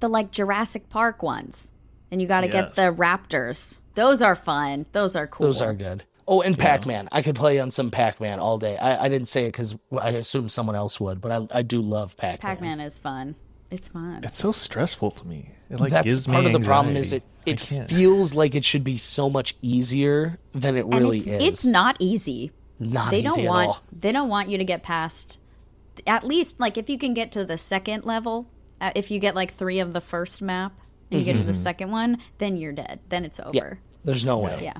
The like Jurassic Park ones, and you got to get the raptors. Those are fun. Those are cool. Those are good. Oh, and Pac Man. I could play on some Pac Man all day. I, I didn't say it because I assumed someone else would, but I, I do love Pac Man. Pac-Man is fun. It's fun. It's so stressful to me. It like That's gives part me of the problem is it, it feels like it should be so much easier than it and really it's, is. it's not easy. not They easy don't at want all. they don't want you to get past at least like if you can get to the second level, uh, if you get like 3 of the first map and you get to Mm-hmm. the second one, then you're dead. Then it's over. There's no way. Yeah.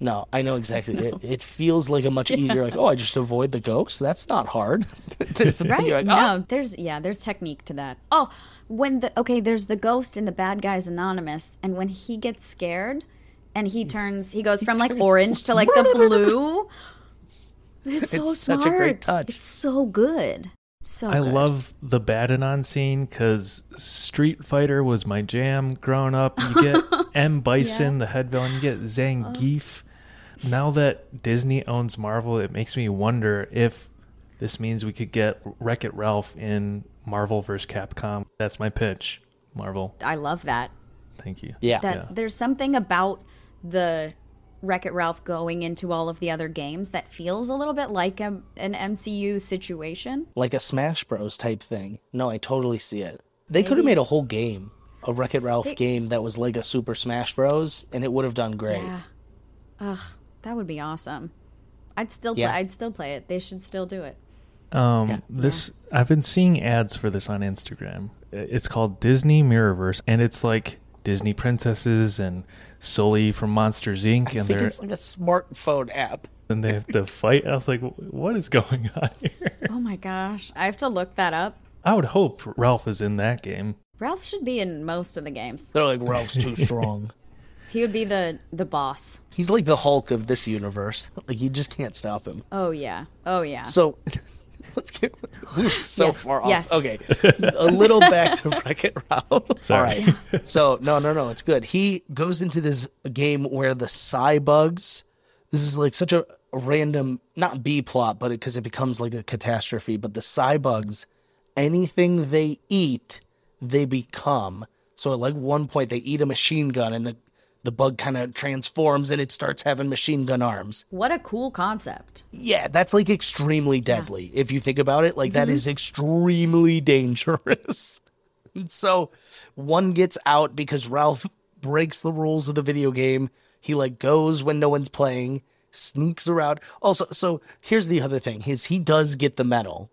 No, I know exactly. It, it feels like a much easier. Like, oh, I just avoid the ghosts. That's not hard. Right? Like, no, "Ah." there's yeah, there's technique to that. Oh, when the okay, there's the ghost in the bad guys anonymous, and when he gets scared and he turns, he goes from like orange to like the blue. It's, so It's such a great smart. touch. It's so good. So I good. love the Bad-Anon scene because Street Fighter was my jam growing up. You get M. Bison, the head villain. You get Zangief. Oh. Now that Disney owns Marvel, it makes me wonder if this means we could get Wreck It Ralph in Marvel vs. Capcom. That's my pitch. Marvel. I love that. Thank you. Yeah. That Yeah. there's something about the Wreck It Ralph going into all of the other games that feels a little bit like a, an MCU situation. like a Smash Bros type thing. No, I totally see it. They could have made a whole game, a Wreck It Ralph game that was like a Super Smash Bros, and it would have done great. Yeah. Ugh, that would be awesome. I'd still play, I'd still play it. They should still do it. Um, Yeah. this I've been seeing ads for this on Instagram. It's called Disney Mirrorverse, and it's like Disney princesses and Sully from Monsters Inc. I and think they're it's like a smartphone app. and they have to fight. I was like, what is going on here? Oh my gosh, I have to look that up. I would hope Ralph is in that game. Ralph should be in most of the games. They're like Ralph's too strong. He would be the the boss. He's like the Hulk of this universe. Like you just can't stop him. Oh yeah. Oh yeah. So let's get we're so Yes, far off. yes. Okay, a little back to Wreck It Ralph. All right. Sorry. So no, no, no, it's good. He goes into this game where the cybugs. This is like such a random, not B plot, but because it, becomes like a catastrophe. But the cybugs, anything they eat, they become. So at like one point, they eat a machine gun, and the the bug kind of transforms, and it starts having machine gun arms. what a cool concept. Yeah, that's like extremely deadly. If you think about it, like that mm-hmm. is extremely dangerous. So one gets out because Ralph breaks the rules of the video game. He like goes when no one's playing, sneaks around. Also, so here's the other thing: is he does get the medal.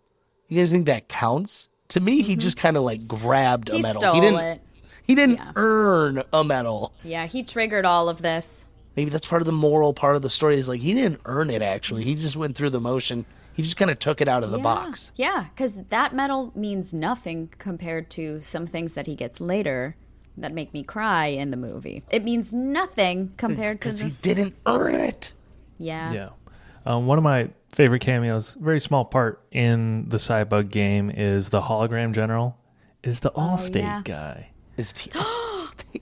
You guys think that counts? To me, he mm-hmm. just kind of like grabbed a He medal. stole he didn't. it. He didn't Yeah. earn a medal. Yeah, he triggered all of this. Maybe that's part of the moral part of the story. Is like he didn't earn it. Actually, he just went through the motion. He just kind of took it out of the yeah. box. Yeah, because that medal means nothing compared to some things that he gets later that make me cry in the movie. It means nothing compared to because he didn't earn it. yeah. Yeah. Um, one of my favorite cameos, very small part in the Cybug game, is the hologram general, is the Allstate yeah. guy. Is the state.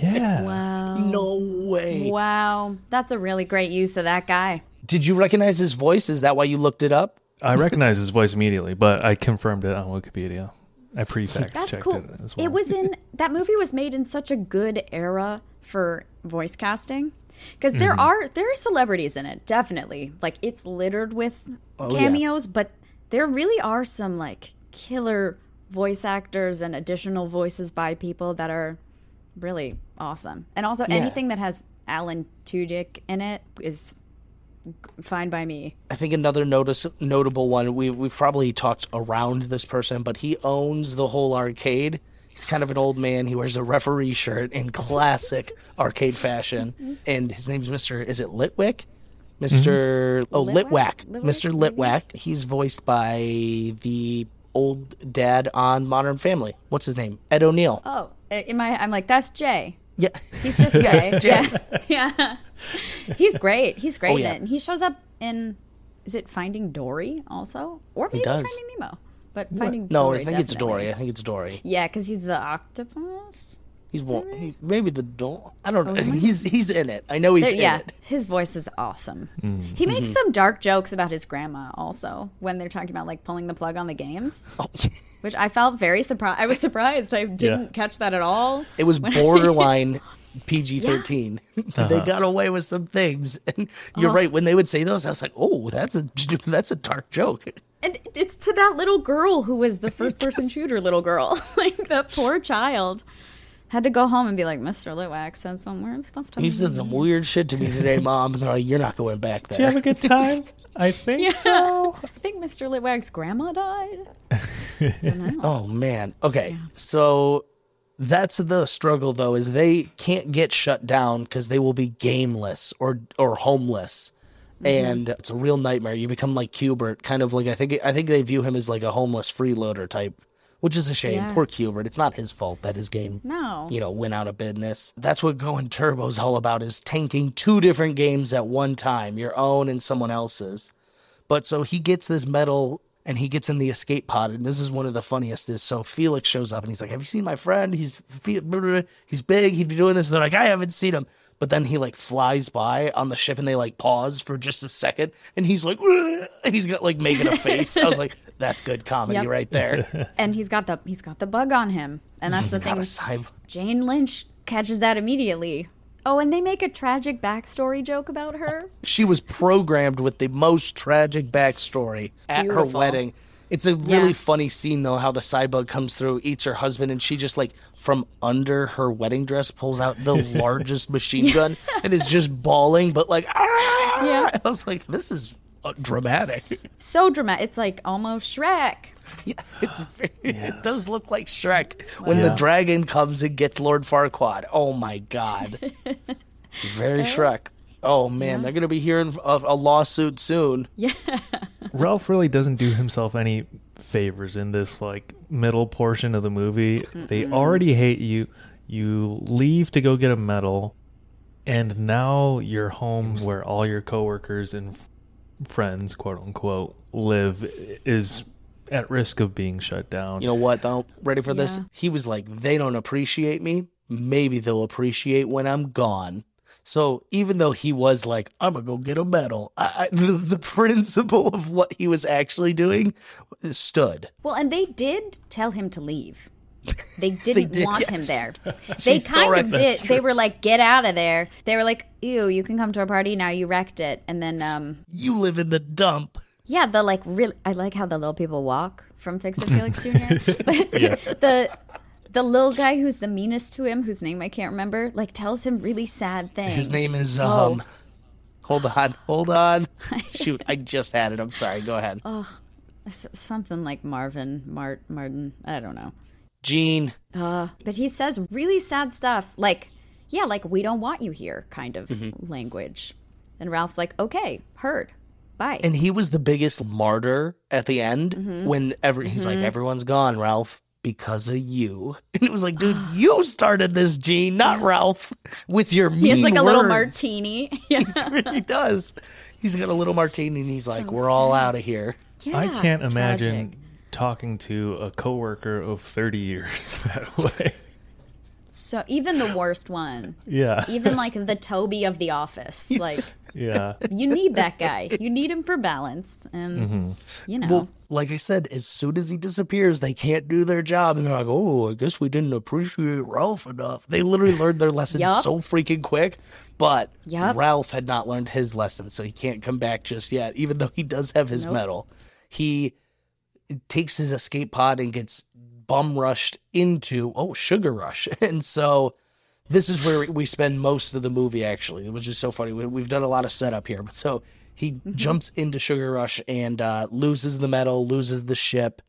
Yeah. Wow. No way. Wow. That's a really great use of that guy. Did you recognize his voice? Is that why you looked it up? I recognized his voice immediately, but I confirmed it on Wikipedia. I pre-fact That's checked cool. it as well. It was in that movie was made in such a good era for voice casting because Mm-hmm. there are there are celebrities in it definitely like it's littered with Oh, yeah. cameos but there really are some like killer voice actors and additional voices by people that are really awesome and also Yeah. anything that has Alan Tudyk in it is fine by me I think another notice notable one. We we've probably talked around this person, but he owns the whole arcade. He's kind of an old man. He wears a referee shirt in classic arcade fashion, mm-hmm. and his name's Mister. Is it Litwick? Mister mm-hmm. Oh Litwack? Litwack. Litwack, Mister maybe? Litwack. He's voiced by the old dad on Modern Family. What's his name? Ed O'Neill. oh uh, in my I'm like that's Jay Yeah. He's just Jay. Jay. Yeah. yeah. He's great. He's great Oh, yeah. And he shows up in is it Finding Dory also? Or maybe does. Finding Nemo. But Finding No, Dory. I think it's. Dory. I think it's Dory. Yeah, because he's the octopus. He's one. He, maybe the do I don't know. He's he's in it. I know he's There- in yeah, it. his voice is awesome. Mm. He makes Mm-hmm. some dark jokes about his grandma also when they're talking about like pulling the plug on the games, Oh, which I felt very surprised. I was surprised. I didn't Yeah. catch that at all. It was borderline PG thirteen. Uh-huh. they got away with some things, and you're Oh. right. When they would say those, I was like, "Oh, that's a that's a dark joke." And it's to that little girl who was the first person shooter little girl. like that poor child had to go home and be like, Mr. Litwack said some weird stuff to me. He said some weird shit to me today, Mom. And they're like, "You're not going back there. Did you have a good time? I think so. I think Mr. Litwack's grandma died. I don't know. Oh man. Okay, so that's the struggle though, is they can't get shut down because they will be gameless or or homeless. Mm-hmm. And it's a real nightmare. You become like Q*bert, kind of like I think I think they view him as like a homeless freeloader type, which is a shame. Yeah. Poor Q*bert. It's not his fault that his game No. you know, went out of business. That's what going turbo's all about is tanking two different games at one time, your own and someone else's. But so he gets this medal and he gets in the escape pod, and this is one of the funniest. Is so Felix shows up and he's like, "Have you seen my friend? He's he's big. He'd be doing this." And they're like, "I haven't seen him." But then he like flies by on the ship and they like pause for just a second and he's like, and he's got like making a face. I was like, "That's good comedy Yep. right there." And he's got the he's got the bug on him. And that's He's the thing. side. Jane Lynch catches that immediately. Oh, and they make a tragic backstory joke about her. she was programmed with the most tragic backstory at her wedding. It's a really Yeah. funny scene though, how the cybug comes through, eats her husband, and she just like from under her wedding dress pulls out the largest machine gun and is just bawling, but like ah! Yeah. I was like, this is Uh, dramatic. So dramatic. It's like almost Shrek. Yeah, it's very, it does look like Shrek when the dragon comes and gets Lord Farquaad. Oh my god, very Shrek. Oh man, they're gonna be hearing of a lawsuit soon. Yeah. Ralph really doesn't do himself any favors in this like middle portion of the movie. They already hate you. You leave to go get a medal, and now your home where all your coworkers and f- friends, quote unquote, live is at risk of being shut down. You know what though? Ready for this? He was like, they don't appreciate me. Maybe they'll appreciate when I'm gone. So even though he was like, I'm gonna go get a medal, I, I, the, the principle of what he was actually doing stood. Well, and they did tell him to leave. They didn't did, want yes. him there. They kind of did. They were like, "Get out of there." They were like, "Ew, you can come to our party now. You wrecked it." And then, um, You live in the dump. yeah, the like really. I like how the little people walk from Fix It Felix Jr. But the the little guy who's the meanest to him, whose name I can't remember, like tells him really sad things. His name is Oh. um. Hold on, hold on. Shoot, I just had it. I'm sorry. Go ahead. Oh, something like Marvin Mart Martin. I don't know. Gene. Uh, but he says really sad stuff, like, yeah, like, we don't want you here kind of Mm-hmm. language. And Ralph's like, okay, heard. Bye. And he was the biggest martyr at the end Mm-hmm. when every he's like, everyone's gone, Ralph, because of you. And it was like, dude, you started this, Gene, not Ralph, with your mean he has like a little martini. Yeah. he does. He's got a little martini and he's like, we're all out of here. I can't imagine tragic. Talking to a coworker of 30 years that way. So even the worst one, Yeah. even like the Toby of the Office, like yeah. you need that guy. You need him for balance, and mm-hmm. you know. Well, like I said, as soon as he disappears, they can't do their job, and they're like, "Oh, I guess we didn't appreciate Ralph enough." They literally learned their lesson Yup. so freaking quick, but Yup. Ralph had not learned his lesson, so he can't come back just yet. Even though he does have his Nope. medal, he takes his escape pod and gets bum rushed into oh Sugar Rush, and so. This is where we spend most of the movie, actually, which is so funny. We, we've done a lot of setup here, but so he Mm-hmm. jumps into Sugar Rush and uh, loses the medal, loses the ship,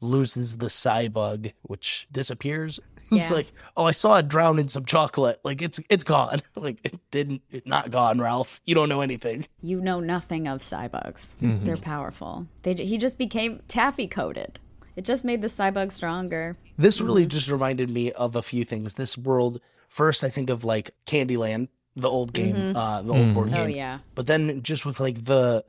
loses the Cybug, which disappears. He's Yeah. like, "Oh, I saw it drown in some chocolate. Like it's it's gone. like it didn't. It's not gone, Ralph. You don't know anything." you know nothing of cybugs. Mm-hmm. They're powerful. They he just became taffy coated. It just made the cybug stronger. This really just reminded me of a few things. This world, first, I think of like Candyland, the old game, mm-hmm. uh, the old board mm-hmm. game. Oh yeah. But then just with like the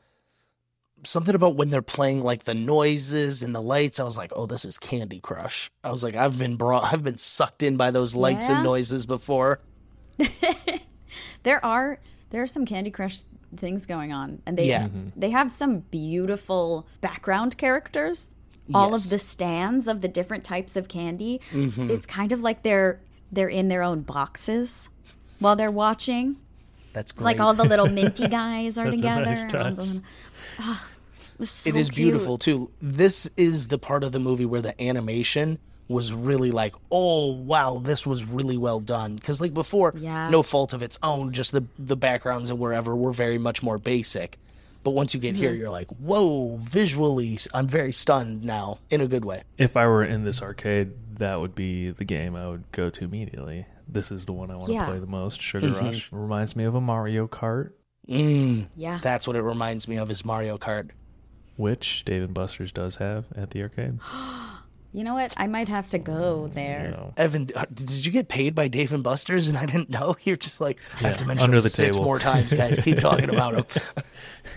something about when they're playing like the noises and the lights, I was like, oh, this is Candy Crush. I was like, I've been brought, I've been sucked in by those lights Yeah? and noises before. There are there are some Candy Crush things going on, and they Yeah. they have some beautiful background characters. All Yes. of the stands of the different types of candy. Mm-hmm. It's kind of like they're they're in their own boxes while they're watching. That's It's like all the little minty guys are That's a together. nice and all touch. the- Ah, it so it is cute. beautiful too. This is the part of the movie where the animation was really like, oh wow, this was really well done. Because like before, Yeah. no fault of its own, just the the backgrounds and wherever were very much more basic. But once you get Mm-hmm. here, you're like, whoa, visually, I'm very stunned now in a good way. If I were in this arcade, that would be the game I would go to immediately. This is the one I want to Yeah. play the most. Sugar Mm-hmm. Rush reminds me of a Mario Kart, Mm, Yeah. that's what it reminds me of is Mario Kart. which Dave and Buster's does have at the arcade. You know what? I might have to go You there. know. Evan, uh, did you get paid by Dave and Buster's? And I didn't know. You're just like, I have to mention under the six table. more times, guys. Keep talking about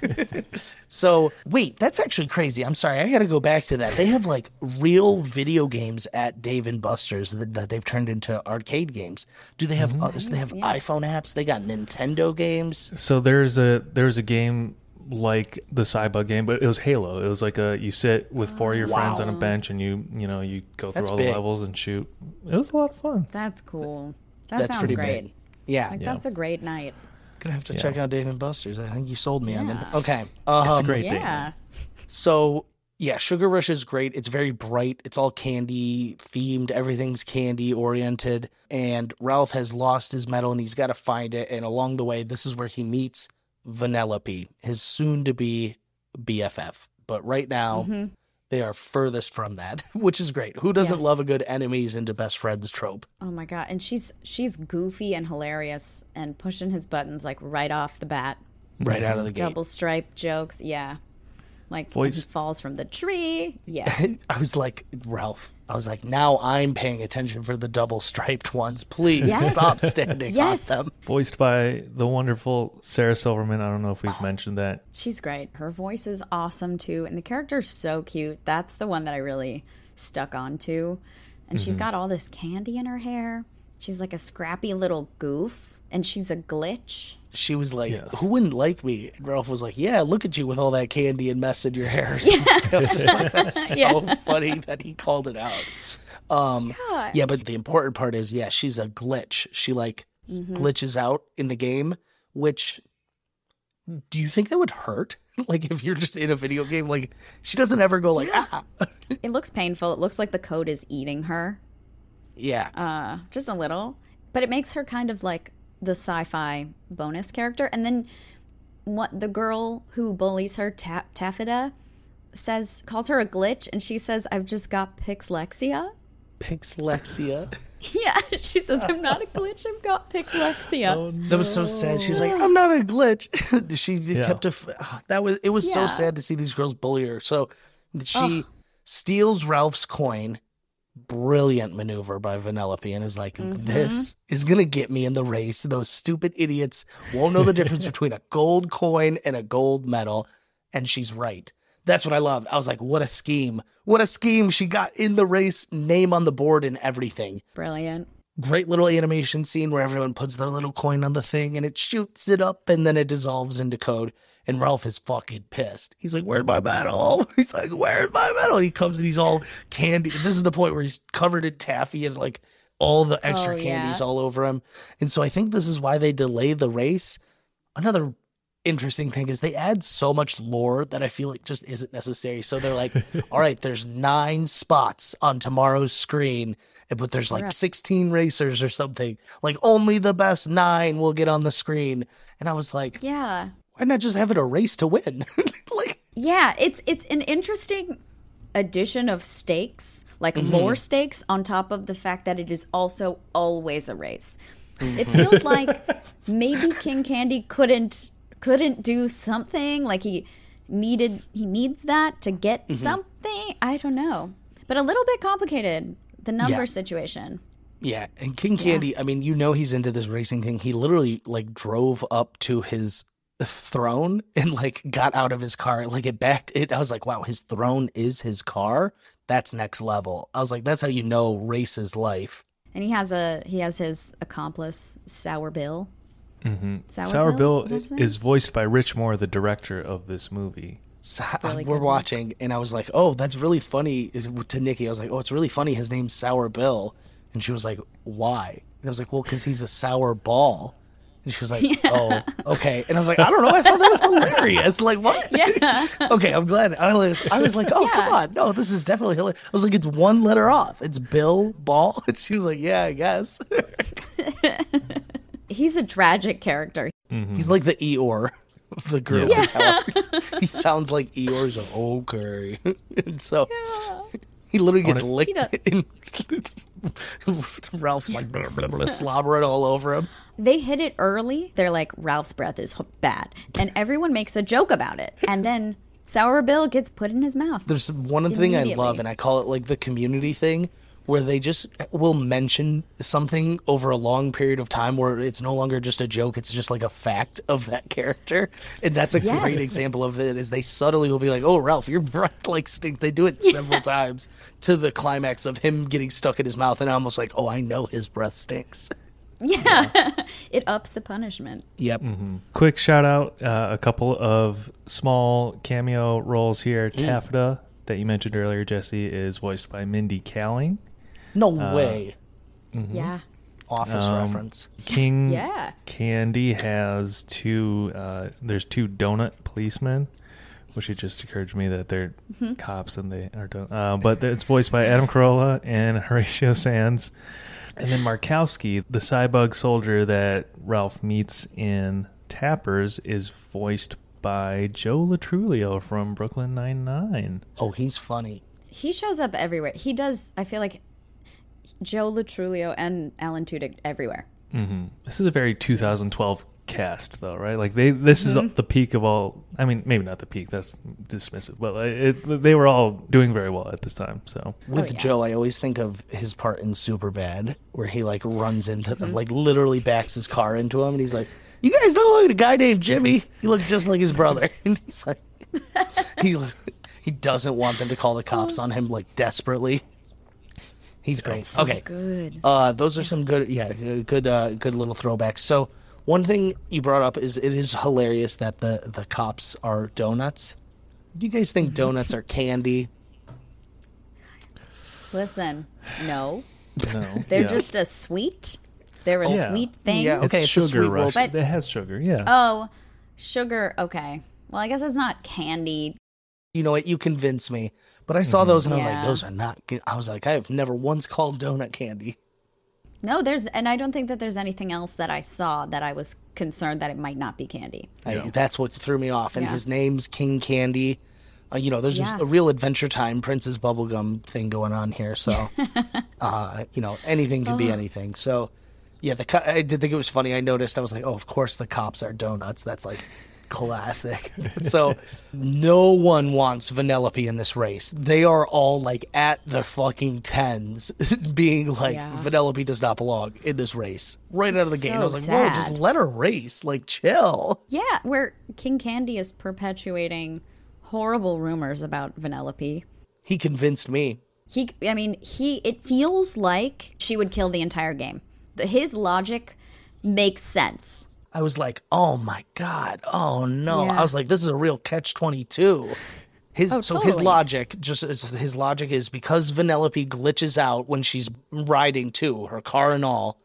them. so, wait, that's actually crazy. I'm sorry. I got to go back to that. They have like real video games at Dave and Buster's that, that they've turned into arcade games. Do they have Mm-hmm. others? They have iPhone apps. They got Nintendo games. So there's a there's a game like the Cybug game, but it was Halo. It was like a you sit with four of your friends on a bench and you you know you go through That's all big. the levels and shoot. It was a lot of fun. That's cool. That That's sounds pretty great. big. Yeah. Like Yeah. that's a great night. Gonna have to check out Dave and Buster's. I think you sold me on them. Yeah. Okay. It's Um, a great date. Yeah. So yeah, Sugar Rush is great. It's very bright. It's all candy themed. Everything's candy oriented. And Ralph has lost his medal and he's got to find it. And along the way, this is where he meets Vanellope, his soon to be BFF. But right now, Mhm. they are furthest from that, which is great. Who doesn't Yes. love a good enemies into best friends trope? Oh my god, and she's she's goofy and hilarious and pushing his buttons like right off the bat. Right out of the gate. Double stripe jokes, yeah. Like when he falls from the tree, yeah. I was like, Ralph, I was like, now I'm paying attention for the double striped ones. Please Yes. stop standing Yes. on them. Voiced by the wonderful Sarah Silverman. I don't know if we've oh, mentioned that. She's great. Her voice is awesome too, and the character's so cute. That's the one that I really stuck on to. And she's mm-hmm. got all this candy in her hair. She's like a scrappy little goof, and she's a glitch. she was like, Yes. "Who wouldn't like me?" And Ralph was like, "Yeah, look at you with all that candy and mess in your hair." I was just like, "That's so Yeah. funny that he called it out." Um, Yeah. yeah, but the important part is, yeah, she's a glitch. She like Mm-hmm. glitches out in the game. Which, do you think that would hurt? like if you're just in a video game, like she doesn't ever go like, ah, It looks painful. It looks like the code is eating her. yeah, uh, just a little, but it makes her kind of like the sci-fi bonus character. And then what the girl who bullies her, Ta- Taffyta, says calls her a glitch, and she says, "I've just got pixlexia." Pixlexia. Yeah, she says, "I'm not a glitch. I've got pixlexia." That was so sad. She's like, I'm not a glitch. she kept a. f- ah, That was. It was so sad to see these girls bully her. So she steals Ralph's coin. Brilliant maneuver by Vanellope, and is like, Mm-hmm. "This is gonna get me in the race. Those stupid idiots won't know the difference between a gold coin and a gold medal." And she's right. That's what I loved. I was like, "What a scheme! What a scheme!" She got in the race, name on the board, and everything. Brilliant. great little animation scene where everyone puts their little coin on the thing and it shoots it up and then it dissolves into code. And Ralph is fucking pissed. He's like, Where's my medal? He's like, Where's my medal? And He comes and he's all candy. This is the point where he's covered in taffy and like all the extra Oh, candies yeah. all over him. And so I think this is why they delay the race. Another interesting thing is they add so much lore that I feel like just isn't necessary. So they're like, all right, there's nine spots on tomorrow's screen, but there's like 16 racers or something. Like only the best nine will get on the screen. And I was like, Yeah. Why not just have it a race to win? like, Yeah, it's it's an interesting addition of stakes, like Mm-hmm. more stakes on top of the fact that it is also always a race. Mm-hmm. It feels like maybe King Candy couldn't couldn't do something like he needed he needs that to get Mm-hmm. something. I don't know. But a little bit complicated the number Yeah. situation. yeah. And King Candy, I mean, you know, he's into this racing thing. He literally like drove up to his throne and like got out of his car. Like it backed it. I was like, wow, his throne is his car. That's next level. I was like, that's how you know race is life. And he has a he has his accomplice Sour Bill. Mm-hmm. Sour, Sour Bill Is that his name? is voiced by Rich Moore, the director of this movie. So Really we're good one. watching, and I was like, "Oh, that's really funny." To Nikki, I was like, "Oh, it's really funny. His name's Sour Bill," and she was like, "Why?" And I was like, "Well, because he's a sour ball." And she was like, "Oh, okay." And I was like, "I don't know. I thought that was hilarious. Like, what?" Yeah. okay, I'm glad. I was, I was like, "Oh, come on, no, this is definitely hilarious." I was like, "It's one letter off. It's Bill Ball." And she was like, "Yeah, I guess." He's a tragic character. Mm-hmm. He's like the Eeyore of the group. Yeah. is how- he sounds like Eeyore's okay. and so he literally gets Wanna- licked He and Ralph's like blah, blah, blah, slobbering all over him. they hit it early. They're like, Ralph's breath is bad. And everyone makes a joke about it. And then Sour Bill gets put in his mouth. There's one thing I love, and I call it like the community thing, where they just will mention something over a long period of time where it's no longer just a joke, it's just like a fact of that character. And that's a Yes. great example of it is they subtly will be like, Oh Ralph, your breath like stinks. They do it several times to the climax of him getting stuck in his mouth and almost like, Oh, I know his breath stinks. Yeah. it ups the punishment. Yep. Quick shout out uh, a couple of small cameo roles here. Taffyta, that you mentioned earlier, Jesse, is voiced by Mindy Kaling. No way. Yeah. Office Um, reference. King Yeah. Candy has two. Uh, there's two donut policemen, which it just occurred to me that they're cops and they are. Don- uh, but it's voiced by Adam Carolla and Horatio Sanz, and then Markowski, the cybug soldier that Ralph meets in Tappers, is voiced by Joe Lo Truglio from Brooklyn Nine Nine. Oh, he's funny. He shows up everywhere. He does, I feel like Joe Lo Truglio and Alan Tudyk everywhere. Mm-hmm. This is a very 2012 cast, though, right? Like they, this is mm-hmm. the peak of all. I mean, maybe not the peak. That's dismissive, but like, it, they were all doing very well at this time. So With oh, yeah. Joe, I always think of his part in Superbad, where he like runs into, them, mm-hmm. like literally backs his car into him, and he's like, "You guys know a guy named Jimmy? He looks just like his brother." And he's like, he he doesn't want them to call the cops oh. on him like desperately. He's great. So okay, Good. uh, those are some good, yeah, good, uh, good little throwbacks. So, one thing you brought up is it is hilarious that the the cops are donuts. Do you guys think donuts are candy? Listen, no. no, They're yeah. just a sweet. They're a Yeah. sweet thing. Yeah. okay, it's a sugar sweet roll. rush. But- it has sugar. Yeah. Oh, sugar. Okay. Well, I guess it's not candy. you know what? You convinced me. But I saw those and I was like, those are not. good. I was like, I have never once called donut candy. No, there's, and I don't think that there's anything else that I saw that I was concerned that it might not be candy. I, that's what threw me off. And Yeah. his name's King Candy. Uh, you know, there's Yeah. a real Adventure Time Princess Bubblegum thing going on here. So, uh, you know, anything can be anything. So, yeah, the co- I did think it was funny. I noticed. I was like, oh, of course the cops are donuts. That's like classic. so, no one wants Vanellope in this race. They are all like at the fucking tens, being like, Yeah. Vanellope does not belong in this race right out of the gate. And I was so like, whoa, just let her race. Like, chill. Yeah, where King Candy is perpetuating horrible rumors about Vanellope. he convinced me. He, I mean, he. It feels like she would kill the entire game. His logic makes sense. I was like, oh my god, oh no. Yeah. I was like, this is a real catch twenty two. His Oh, so his logic just his logic is because Vanellope glitches out when she's riding too, her car and all,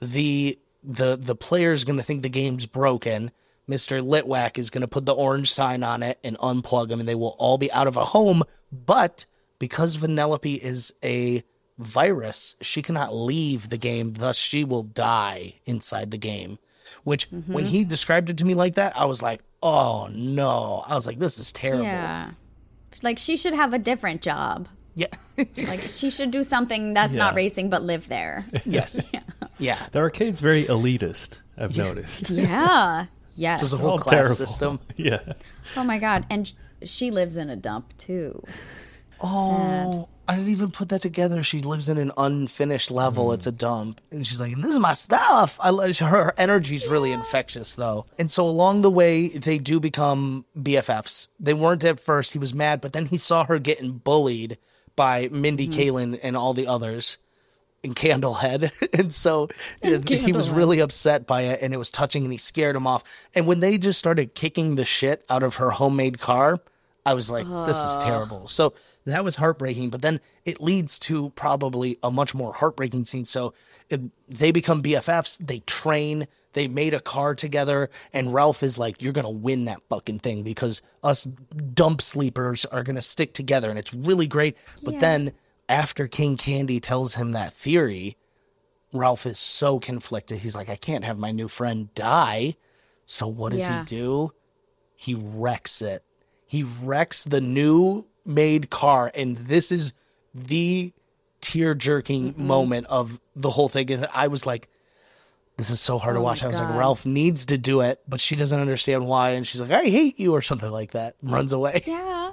the the the player's gonna think the game's broken. Mr. Litwack is gonna put the orange sign on it and unplug them and they will all be out of a home. But because Vanellope is a virus, she cannot leave the game, thus she will die inside the game. Which when he described it to me like that, I was like, oh no. I was like, this is terrible. Yeah. Like she should have a different job. Yeah. Like she should do something that's not racing but live there. yes. Yeah. The arcade's very elitist, I've noticed. Yeah. Yes. There's a whole class terrible. system. Yeah. Oh my god. And she lives in a dump too. Oh, I didn't even put that together. She lives in an unfinished level. It's a dump, and she's like, "This is my stuff." I her. Her energy's really infectious, though. And so along the way, they do become BFFs. They weren't at first. He was mad, but then he saw her getting bullied by Mindy Kaling and all the others. And Candlehead, and so he was really upset by it, and it was touching, and he scared him off. And when they just started kicking the shit out of her homemade car, I was like, this is terrible. So that was heartbreaking. But then it leads to probably a much more heartbreaking scene. So it, they become BFFs. They train. They made a car together. And Ralph is like, you're going to win that fucking thing because us dump sleepers are going to stick together. And it's really great. But Yeah. then after King Candy tells him that theory, Ralph is so conflicted. He's like, I can't have my new friend die. So what does Yeah. he do? He wrecks it. He wrecks the new made car. And this is the tear jerking mm-hmm. moment of the whole thing. And I was like, this is so hard to Oh watch. I was like, Ralph needs to do it, but she doesn't understand why. And she's like, I hate you or something like that. Runs away. Yeah.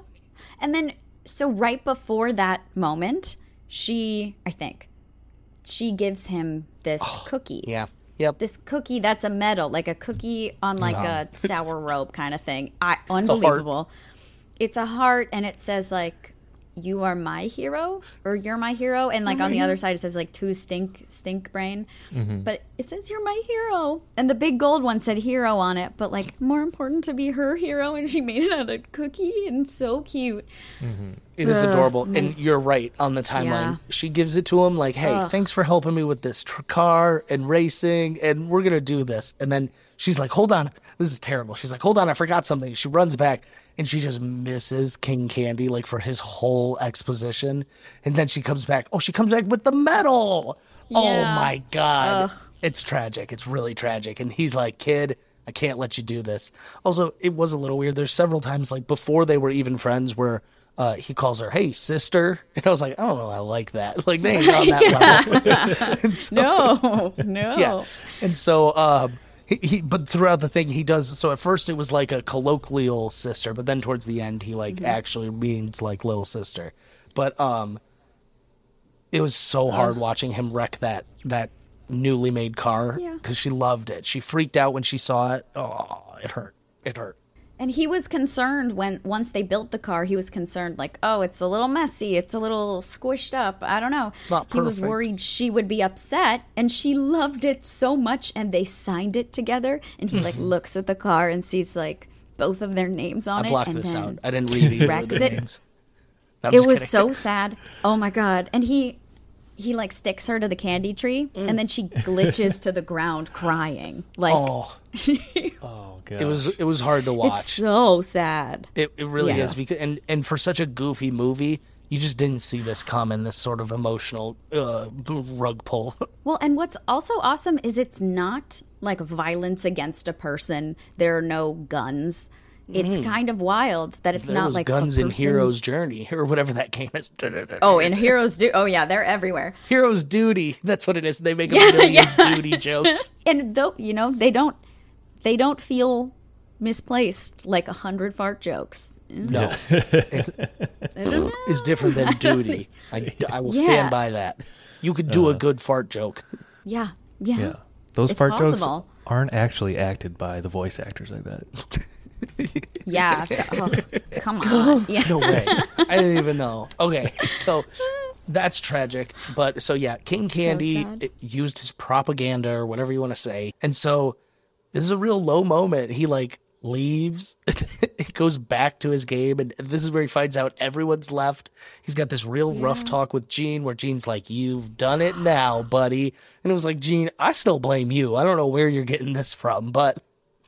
And then, so right before that moment, she, I think, she gives him this oh, cookie. Yeah. Yep. This cookie that's a medal, like a cookie on like a sour rope kind of thing. I a heart. unbelievable. It's a heart and it says like you are my hero or you're my hero and like on the other side it says like two stink stink brain. Mm-hmm. But it says you're my hero. And the big gold one said hero on it, but like more important to be her hero and she made it out of cookie and so cute. Mm-hmm. It is Ugh. adorable, and you're right on the timeline. Yeah. She gives it to him like, "Hey, thanks for helping me with this tr- car and racing, and we're gonna do this." And then she's like, "Hold on, this is terrible." She's like, "Hold on, I forgot something." She runs back, and she just misses King Candy like for his whole exposition, and then she comes back. Oh, she comes back with the medal. Oh my god, Ugh. it's tragic. It's really tragic. And he's like, "Kid." I can't let you do this. Also, it was a little weird. There's several times, like before they were even friends, where uh, he calls her, "Hey, sister," and I was like, "I don't know, I like that." Like they ain't on that level. so, No, no. yeah, and so, um, he, he, but throughout the thing, he does. So at first, it was like a colloquial sister, but then towards the end, he like Mm-hmm. actually means like little sister. But um, it was so hard watching him wreck that that newly made car Yeah. because she loved it. She freaked out when she saw it. Oh, it hurt. It hurt. And he was concerned when once they built the car, he was concerned like, "Oh, it's a little messy, it's a little squished up. I don't know." It's not perfect. he was worried she would be upset, and she loved it so much and they signed it together and he like looks at the car and sees like both of their names on I it blocked and this out. I didn't read either of the it. names. No, it was kidding. so sad. Oh my god. And he he like sticks her to the candy tree and mm. then she glitches to the ground crying. Like Oh, Oh god. it was it was hard to watch. it's so sad. It, it really Yeah. is because and and for such a goofy movie, you just didn't see this coming. This sort of emotional uh, rug pull. Well, and what's also awesome is it's not like violence against a person. There are no guns. It's kind of wild that it's Mm. there not was like a guns in person- Hero's Journey or whatever that game is. Oh, and heroes do. Oh yeah, they're everywhere. Hero's Duty. That's what it is. They make a Yeah, million yeah. duty jokes. And though you know they don't, they don't feel misplaced like a hundred fart jokes. No, I it's different than duty. I, I will Yeah. stand by that. You could do a uh. good fart joke. Yeah, yeah. yeah. Those It's fart possible. jokes aren't actually acted by the voice actors, I bet. Yeah. Ugh, oh, come on. Yeah. No way. I didn't even know. Okay, so That's tragic. But so yeah, King Candy sad. it used his propaganda or whatever you want to say. And so this is a real low moment. He like leaves. it goes back to his game and this is where he finds out everyone's left. He's got this real rough talk with Gene where Gene's like, "You've done it now, buddy." And it was like, "Gene, I still blame you. I don't know where you're getting this from, but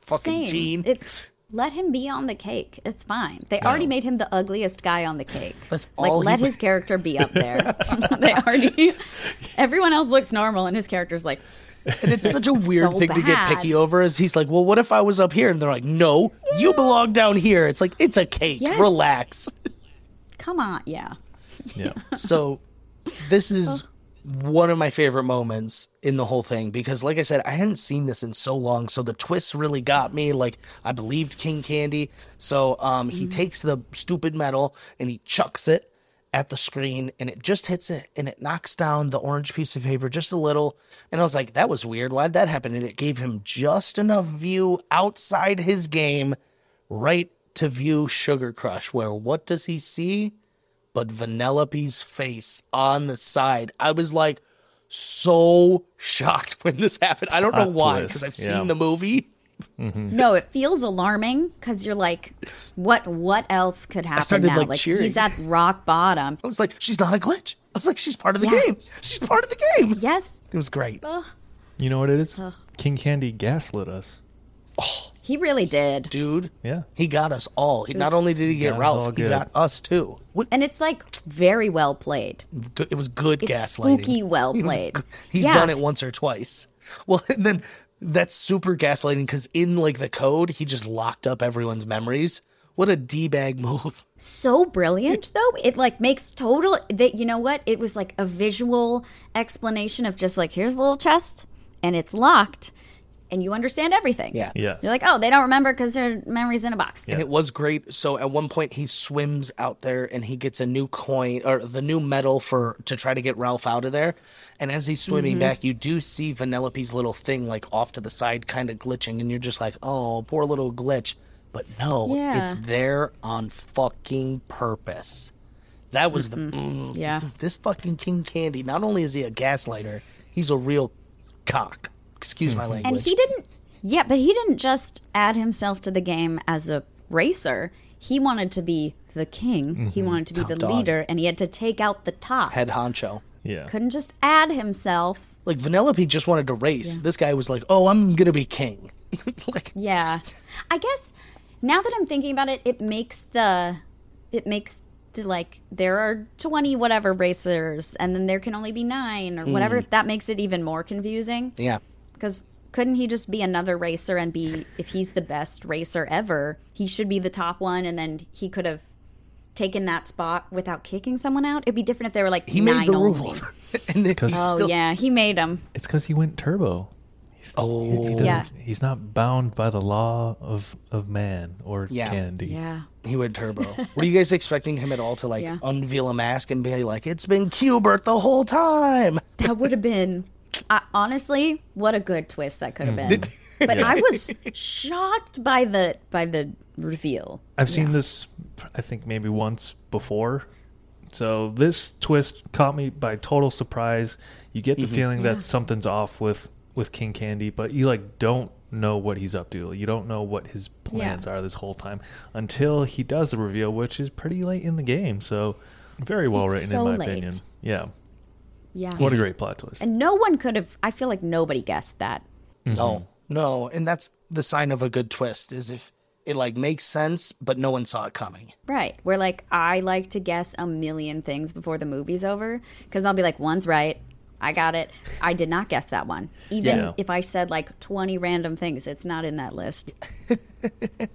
fucking Same. Gene." It's let him be on the cake. It's fine. They already made him the ugliest guy on the cake. That's like let was- his character be up there. they already everyone else looks normal and his character's like And it's such a weird so thing to get picky over. Is he's like, well, what if I was up here? And they're like, no, you belong down here. It's like it's a cake. Yes. Relax. come on, yeah. Yeah. So this is one of my favorite moments in the whole thing because, like I said, I hadn't seen this in so long. So the twists really got me. Like I believed King Candy. So um, he takes the stupid medal and he chucks it at the screen and it just hits it and it knocks down the orange piece of paper just a little. And I was like, that was weird. Why'd that happen? And it gave him just enough view outside his game, right to view Sugar Crush. Where what does he see? But Vanellope's face on the side. I was like so shocked when this happened. I don't know why because I've yeah. seen the movie. Mm-hmm. No, it feels alarming because you're like, what? What else could happen started, now? like, cheering. he's at rock bottom. I was like, she's not a glitch. I was like, she's part of the Yeah. game. She's part of the game. Yes, It was great. You know what it is? King Candy gaslit us. Oh, he really did. Dude, Yeah. he got us all. He, not only did he get Ralph, he got us too. What, And it's like very well played. it was good It's gaslighting. spooky well He was played. he's Yeah. done it once or twice. Well, and then that's super gaslighting because in like the code, he just locked up everyone's memories. What a d bag move. so brilliant though it like makes total that you know what it was like a visual explanation of just like here's a little chest and it's locked and you understand everything Yeah. Yeah. you're like oh they don't remember because their memory's in a box And it was great. So at one point he swims out there and he gets a new coin or the new medal for to try to get Ralph out of there. And as he's swimming Mm-hmm. back, you do see Vanellope's little thing like off to the side, kind of glitching, and you're just like, oh, poor little glitch. But no, Yeah. it's there on fucking purpose. That was the mm, yeah this fucking King Candy. Not only is he a gaslighter, he's a real cock. Excuse my mm-hmm. language. and he didn't yeah but he didn't just add himself to the game as a racer he wanted to be the king he mm-hmm. wanted to be the dog. leader and he had to take out the top head honcho. Yeah. couldn't just add himself Like Vanellope just wanted to race. This guy was like, "Oh, I'm gonna be king." like, Yeah. I guess now that I'm thinking about it, it makes the it makes the like there are 20 whatever racers and then there can only be 9 or whatever. Mm. That makes it even more confusing yeah, because couldn't he just be another racer and be if he's the best racer ever, he should be the top one and then he could have taken that spot without kicking someone out? It'd be different if they were like he nine made the only. rules, and then Oh still, yeah, he made them. It's because he went turbo. He's, Oh. he doesn't- Yeah. He's not bound by the law of of man or Yeah. candy. Yeah. he went turbo. Were you guys expecting him at all to like Yeah. unveil a mask and be like, "It's been Q*bert the whole time"? That would have been, uh, honestly, what a good twist that could have Mm-hmm. been. But I was shocked by the by the reveal. I've seen this, I think maybe once before. So this twist caught me by total surprise. You get the Mm-hmm. feeling that something's off with with King Candy, but you like don't know what he's up to. You don't know what his plans are this whole time until he does the reveal, which is pretty late in the game. So very well It's written so in my late. opinion. Yeah, Yeah. what a great plot twist. and no one could have. I feel like nobody guessed that. Mm-hmm. No, no, and that's the sign of a good twist is if it like makes sense, but no one saw it coming. Right. Where like I like to guess a million things before the movie's over because I'll be like, one's right. I got it. I did not guess that one. Even Yeah. if I said like 20 random things, it's not in that list.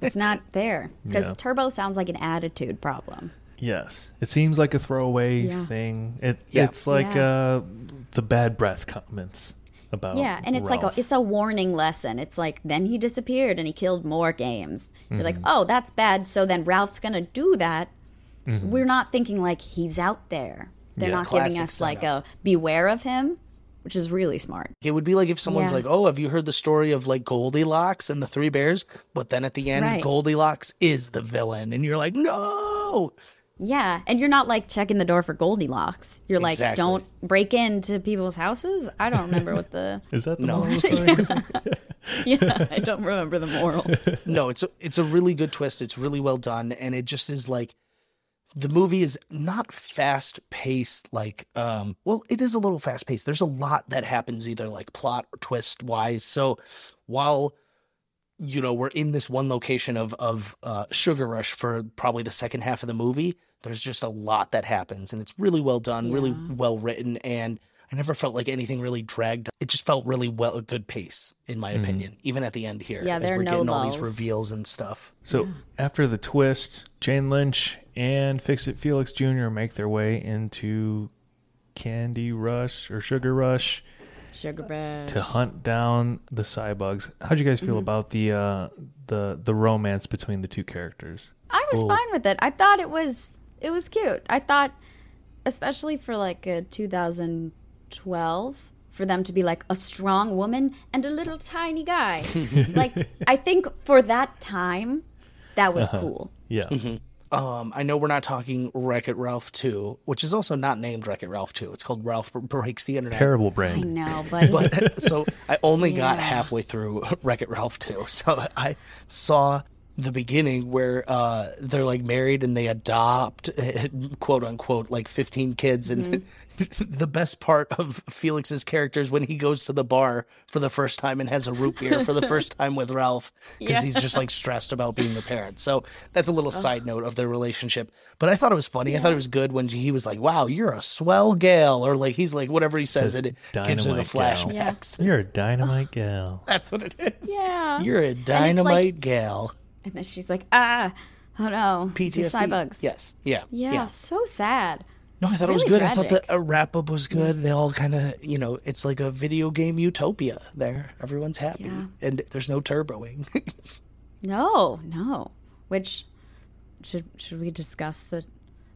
it's not there. Because Yeah. Turbo sounds like an attitude problem. Yes, it seems like a throwaway Yeah. thing. It, Yeah. It's like Yeah. uh, the bad breath comments about Yeah, and it's like a, it's a warning lesson. It's like then he disappeared and he killed more games. You're like, Mm-hmm. oh, that's bad. So then Ralph's gonna do that. We're not thinking like he's out there. They're Yeah. not giving Classic us like a beware of him, which is really smart. It would be like if someone's Yeah. like, "Oh, have you heard the story of like Goldilocks and the Three Bears?" But then at the end, Right. Goldilocks is the villain, and you're like, "No!" Yeah, and you're not like checking the door for Goldilocks. You're like, Exactly. don't break into people's houses. I don't remember what the. Is that the No. moral story? yeah, I don't remember the moral. no, it's a, it's a really good twist. It's really well done, and it just is like the movie is not fast paced. Like, um, well, it is a little fast paced. There's a lot that happens, either like plot or twist wise. So while you know we're in this one location of of uh, Sugar Rush for probably the second half of the movie, there's just a lot that happens, and it's really well done, really well written, and. I never felt like anything really dragged. It just felt really well, a good pace, in my opinion. Even at the end here, Yeah, as there are we're no getting all these reveals and stuff. So after the twist, Jane Lynch and Fix It Felix Jr. make their way into Candy Rush or Sugar Rush Sugar bread. to hunt down the cybugs. How'd you guys feel about the uh, the the romance between the two characters? I was fine with it. I thought it was it was cute. I thought, especially for like a 2012, for them to be like a strong woman and a little tiny guy. like I think for that time, that was cool. Yeah, Um, I know we're not talking Wreck It Ralph 2, which is also not named Wreck It Ralph 2. It's called Ralph Breaks the Internet. terrible brain. I know, but, But so I only got halfway through Wreck It Ralph 2. So I saw the beginning where uh, they're like married and they adopt, quote unquote, like 15 kids. And the best part of Felix's character is when he goes to the bar for the first time and has a root beer for the first time with Ralph because he's just like stressed about being a parent. So that's a little side note of their relationship. But I thought it was funny. I thought it was good when he was like, wow, you're a swell gal. Or like, he's like, whatever he says, Says it gives her the dynamite gal. You're a dynamite gal. That's what it is. yeah. You're a like- dynamite gal. And then she's like, ah, oh no, the PTSD. bugs. Yes. Yeah. Yeah, so sad. No, I thought it was Really good. I thought tragic. the wrap up was good. They all kind of, you know, it's like a video game utopia there. Everyone's happy. Yeah. And there's no turboing. No, no. Which should should we discuss the?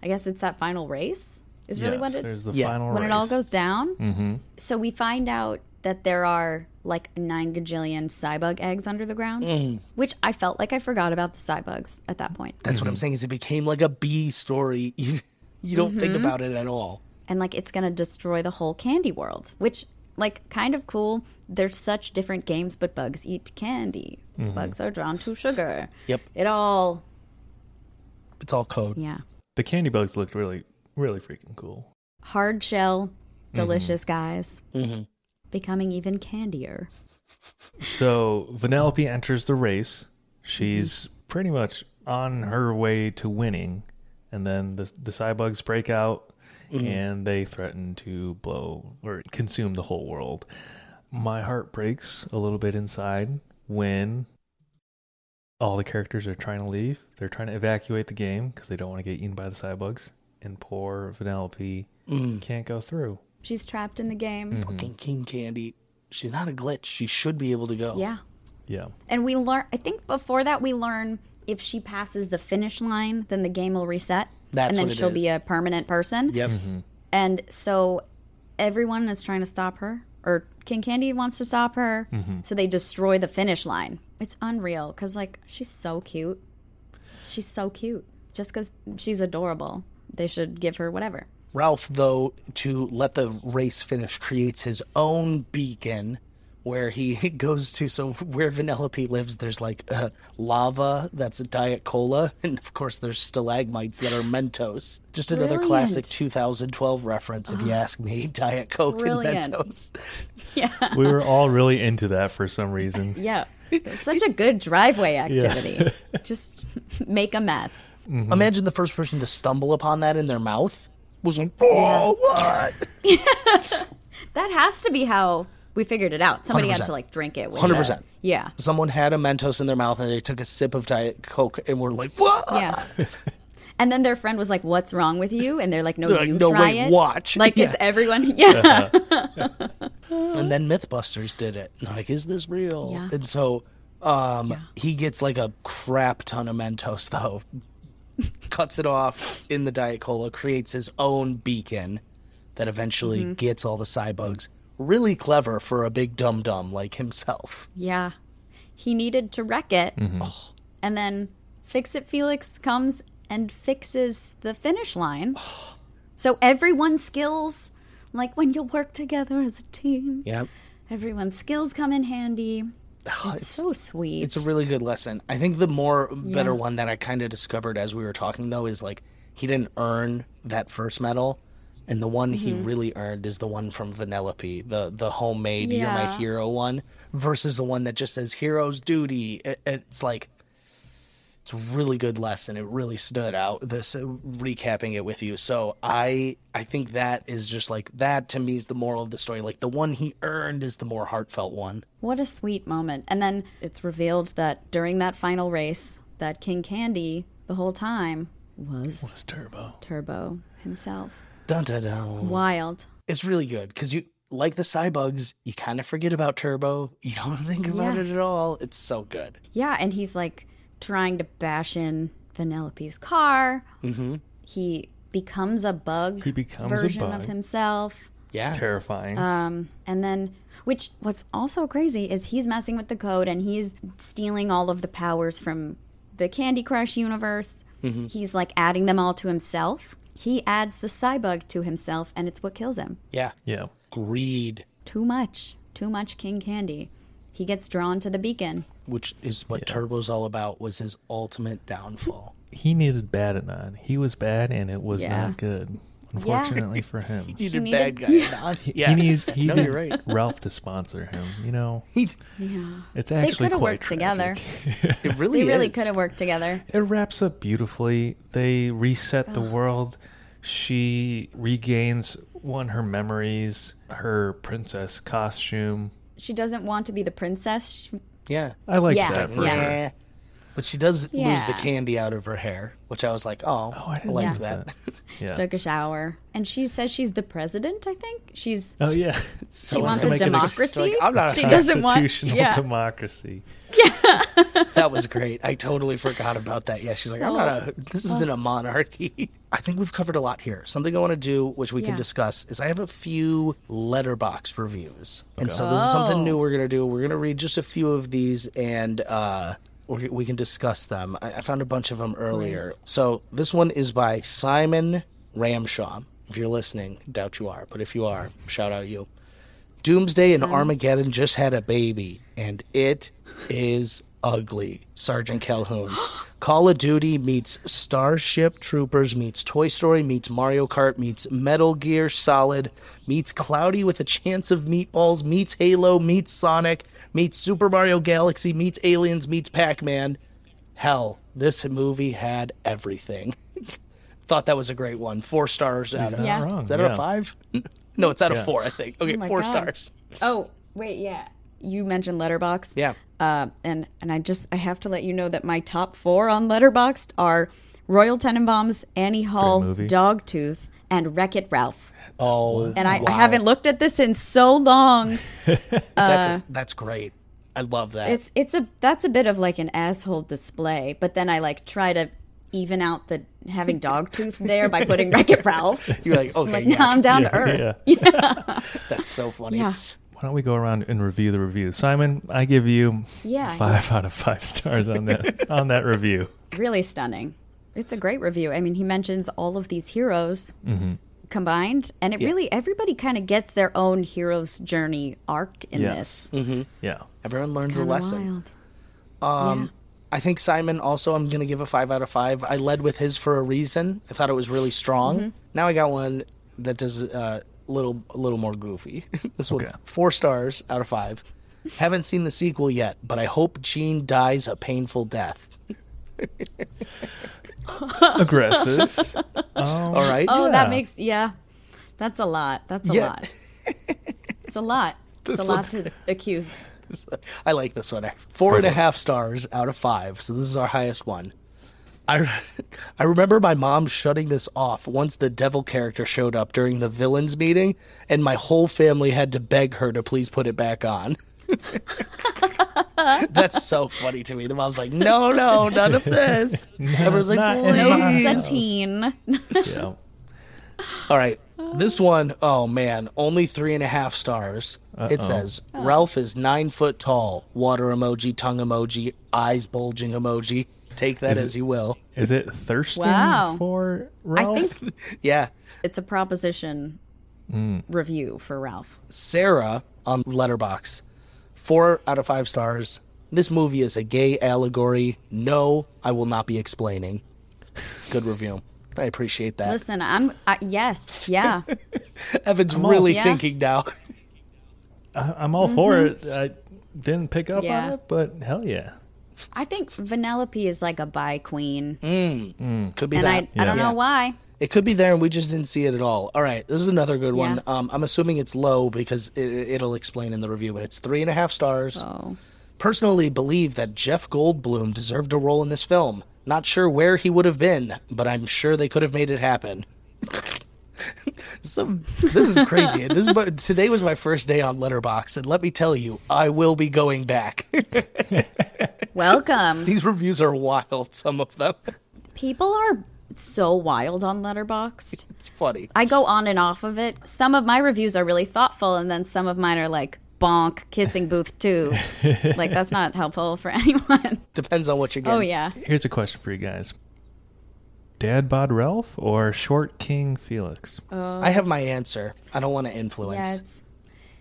I guess it's that final race. Is really yes, when it there's the Yeah. final when it all goes down. Mm-hmm. So we find out that there are like nine gajillion cybug eggs under the ground, Mm. which I felt like I forgot about the cybugs at that point. That's what I'm saying is it became like a bee story. You, you don't think Mm-hmm. about it at all. and like it's gonna destroy the whole candy world which like kind of cool there's such different games but bugs eat candy bugs are drawn to sugar Yep. it all It's all code. yeah The candy bugs looked really, really freaking cool. hard shell delicious Mm-hmm. guys becoming even candier So Vanellope enters the race. She's Mm-hmm. pretty much on her way to winning, and then the the cybugs break out, Mm-hmm. and they threaten to blow or consume the whole world. My heart breaks a little bit inside when all the characters are trying to leave. They're trying to evacuate the game because they don't want to get eaten by the cybugs, and poor Vanellope Mm. can't go through. She's trapped in the game mm-hmm. Fucking King Candy. She's not a glitch. She should be able to go. yeah Yeah. and we learn i think before that we learn if she passes the finish line then the game will reset That's and then she'll be a permanent person Yep. Mm-hmm. And so everyone is trying to stop her, or King Candy wants to stop her. Mm-hmm. So they destroy the finish line. It's unreal because, like, she's so cute. She's so cute. Just because she's adorable, they should give her whatever. Ralph, though, to let the race finish, creates his own beacon where he goes to. So, where Vanellope lives, there's like uh, lava that's a Diet Cola. And of course, there's stalagmites that are Mentos. Just another classic 2012 reference, if you ask me. Diet Coke Brilliant. and Mentos. Yeah. We were all really into that for some reason. Yeah. It's such a good driveway activity. Just make a mess. Imagine the first person to stumble upon that in their mouth was like, oh, what? That has to be how we figured it out. Somebody had 100%. to, like, drink it. 100%. Yeah. Someone had a Mentos in their mouth and they took a sip of Diet Coke and were like, what? Yeah. And then their friend was like, "What's wrong with you?" And they're like, "No, They're like, you "No, try wait, it." watch." Like Yeah. it's everyone. Yeah. and then Mythbusters did it. Like, is this real? Yeah. And so um, he gets like a crap ton of Mentos though, cuts it off in the Diet Cola, creates his own beacon that eventually Mm-hmm. gets all the cybugs. Really clever for a big dum dum like himself. yeah. He needed to wreck it, Mm-hmm. and then Fix It Felix comes and fixes the finish line. So everyone's skills, like when you work together as a team, Yep. everyone's skills come in handy. Oh, It's so sweet. It's a really good lesson. I think the more better one that I kind of discovered as we were talking though is like he didn't earn that first medal, and the one he Mm-hmm. really earned is the one from Vanellope, the the homemade "You're my hero" one, versus the one that just says "Hero's Duty." It, it's like it's a really good lesson. It really stood out. This uh, recapping it with you. So I I think that is just like that to me is the moral of the story. Like the one he earned is the more heartfelt one. What a sweet moment. And then it's revealed that during that final race, that King Candy the whole time was It's Turbo. Turbo himself. Dun dun dun. Wild. it's really good because you like the cybugs you kind of forget about turbo you don't think about Yeah. it at all it's so good Yeah, and he's like trying to bash in Vanellope's car. Mm-hmm. He becomes a bug He becomes a version of himself. yeah Terrifying. Um, and then, which what's also crazy is he's messing with the code and he's stealing all of the powers from the Candy Crush universe. He's like adding them all to himself. He adds the Cybug to himself, and it's what kills him. yeah yeah. greed Too much, too much King Candy. He gets drawn to the beacon. Which is what turbo's all about was his ultimate downfall He needed Bad-Anon. He was bad, and it was Yeah. not good. Unfortunately for him. he He needed needed- bad guy Don. yeah He needs he no needed right Ralph to sponsor him. You know, He- Yeah. it's actually They could have quite worked together. it really They really could have worked together. It wraps up beautifully. They reset the world. She regains one her memories, her princess costume. She doesn't want to be the princess. She- yeah I like Yeah, that for yeah. her. yeah but she does lose the Yeah. candy out of her hair which i was like oh, Oh, I didn't like notice that, Yeah. took a shower. And she says she's the president, I think. She's Oh yeah. So she wants a make it- democracy. like, I'm not a she doesn't want Constitutional yeah. democracy. That was great. I totally forgot about that. Yeah, she's like, I'm not a. This isn't a monarchy. I think we've covered a lot here. Something I want to do, which we can discuss, is I have a few Letterboxd reviews, and so this is something Oh. new we're gonna do. We're gonna read just a few of these, and uh, we we can discuss them. I, I found a bunch of them earlier. So this one is by Simon Ramshaw. If you're listening, doubt you are, but if you are, shout out you. Doomsday and Armageddon just had a baby, and it is ugly. Sergeant Calhoun. Call of Duty meets Starship Troopers meets Toy Story meets Mario Kart meets Metal Gear Solid meets Cloudy with a Chance of Meatballs meets Halo meets Sonic meets Super Mario Galaxy meets Aliens meets Pac Man. Hell, this movie had everything. Thought that was a great one. Four stars out of Yeah. wrong. is that out of five? No, it's out of four, I think. Okay, Oh my four God. stars. Oh, wait, yeah. You mentioned Letterboxd. Yeah. Uh, and and I just I have to let you know that my top four on Letterboxd are Royal Tenenbaums, Annie Hall. Dogtooth, and Wreck It Ralph. Oh, And I, wow. I haven't looked at this in so long. That's that's great. I love that. It's it's a that's a bit of like an asshole display, but then I like try to even out the having Dogtooth there by putting Wreck It Ralph. You're like, okay, Like yeah, now I'm down to earth. Yeah. that's so funny. Yeah. Why don't we go around and review the review? Simon, I give you Yeah, five out of five stars on that on that review. really stunning. It's a great review. I mean, he mentions all of these heroes Mm-hmm. combined, and it really everybody kind of gets their own hero's journey arc in Yes. this. Yeah. Everyone learns a lesson. wild. Um, I think Simon also. I'm gonna give a five out of five. I led with his for a reason. I thought it was really strong. Mm-hmm. Now I got one that does uh, a little a little more goofy. this one four stars out of five. Haven't seen the sequel yet, but I hope Gene dies a painful death. Aggressive. Oh, All right. Oh, Yeah. that makes yeah. That's a lot. That's a Yeah. lot. It's a lot. It's a lot to accuse. I like this one. Four and a half stars out of five. So this is our highest one. I, I remember my mom shutting this off once the devil character showed up during the villains meeting, and my whole family had to beg her to please put it back on. That's so funny to me. The mom's like, "No, no, none of this." Everyone's like, not in "Please." No my satine. yeah. All right. This one, oh man, only three and a half stars. It says oh. Ralph is nine foot tall. Water emoji, tongue emoji, eyes bulging emoji. Take that as you will. Is it thirsting Wow. for Ralph? I think Yeah. it's a proposition review for Ralph. Sarah on Letterboxd, four out of five stars. This movie is a gay allegory. No, I will not be explaining. Good review. I appreciate that. Listen, I'm I, yes, yeah. Evan's all- really Yeah. thinking now. I, I'm all for it. I didn't pick up Mm-hmm. Yeah. on it, but hell yeah. I think Vanellope is like a bi queen, Could be and I that. I don't Yeah. know why. It could be there, and we just didn't see it at all. All right, this is another good one. Yeah. Um, I'm assuming it's low because it, it'll explain in the review, but it's three and a half stars. Oh, Personally, believe that Jeff Goldblum deserved a role in this film. Not sure where he would have been, but I'm sure they could have made it happen. so this is crazy. This is, my- today was my first day on Letterboxd, and let me tell you, I will be going back. welcome. These reviews are wild. Some of them. People are so wild on Letterboxd. It's funny. I go on and off of it. Some of my reviews are really thoughtful, and then some of mine are like bonk kissing booth too. like that's not helpful for anyone. Depends on what you get. Oh yeah. Here's a question for you guys. Dad bod Ralph or Short King Felix? I have my answer. I don't want to influence. Yeah, it's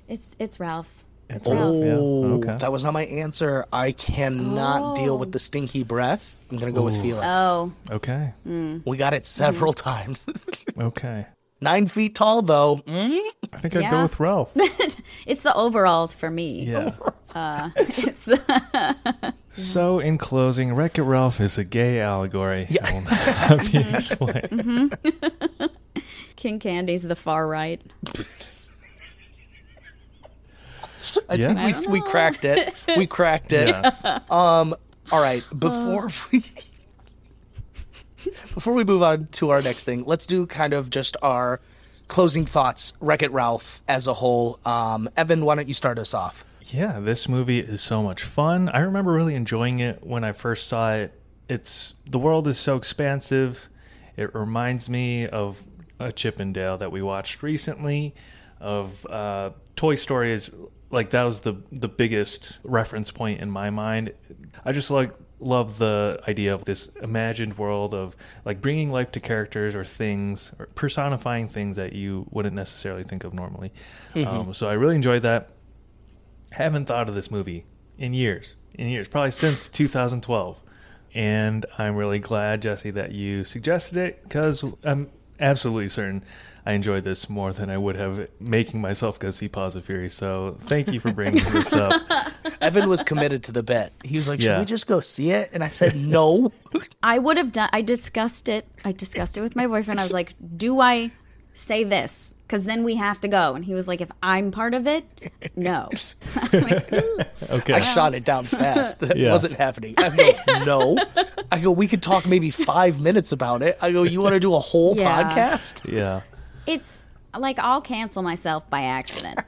it's it's Ralph. It's Ralph. Yeah, Oh, okay. that was not my answer. I cannot oh. deal Oh. with the stinky breath. I'm gonna go with Felix. Oh, Okay. Hmm. We got it several hmm. times. Okay. Nine feet tall, though. Mm? I think I'd go with Ralph. it's the overalls for me. Yeah. Uh, it's the So, in closing, Wreck It Ralph is a gay allegory. I will not be explained. King Candy's the far right. I Yeah. think I we, don't we cracked it. We cracked it. Yes. Um, all right. Before uh. we before we move on to our next thing, let's do kind of just our closing thoughts. Wreck It Ralph as a whole. Um, Evan, why don't you start us off? Yeah, this movie is so much fun. I remember really enjoying it when I first saw it. It's the world is so expansive. It reminds me of a Chip 'n Dale that we watched recently. Of uh, Toy Story is like that was the the biggest reference point in my mind. I just like love the idea of this imagined world of like bringing life to characters or things or personifying things that you wouldn't necessarily think of normally. Um, so I really enjoyed that haven't thought of this movie in years, in years, probably since 2012. And I'm really glad, Jesse, that you suggested it because I'm absolutely certain I enjoyed this more than I would have making myself go see Paws of Fury. So thank you for bringing this up. Evan was committed to the bet. He was like, "Should Yeah. we just go see it?" And I said, "No." I would have done. I discussed it. I discussed it with my boyfriend. I was like, "Do I say this? Because then we have to go." And he was like, "If I'm part of it, no." I'm like, Okay. I shot it down fast. That Yeah. wasn't happening. I go, no. I go, we could talk maybe five minutes about it. I go, you want to do a whole Yeah. podcast? yeah. it's like I'll cancel myself by accident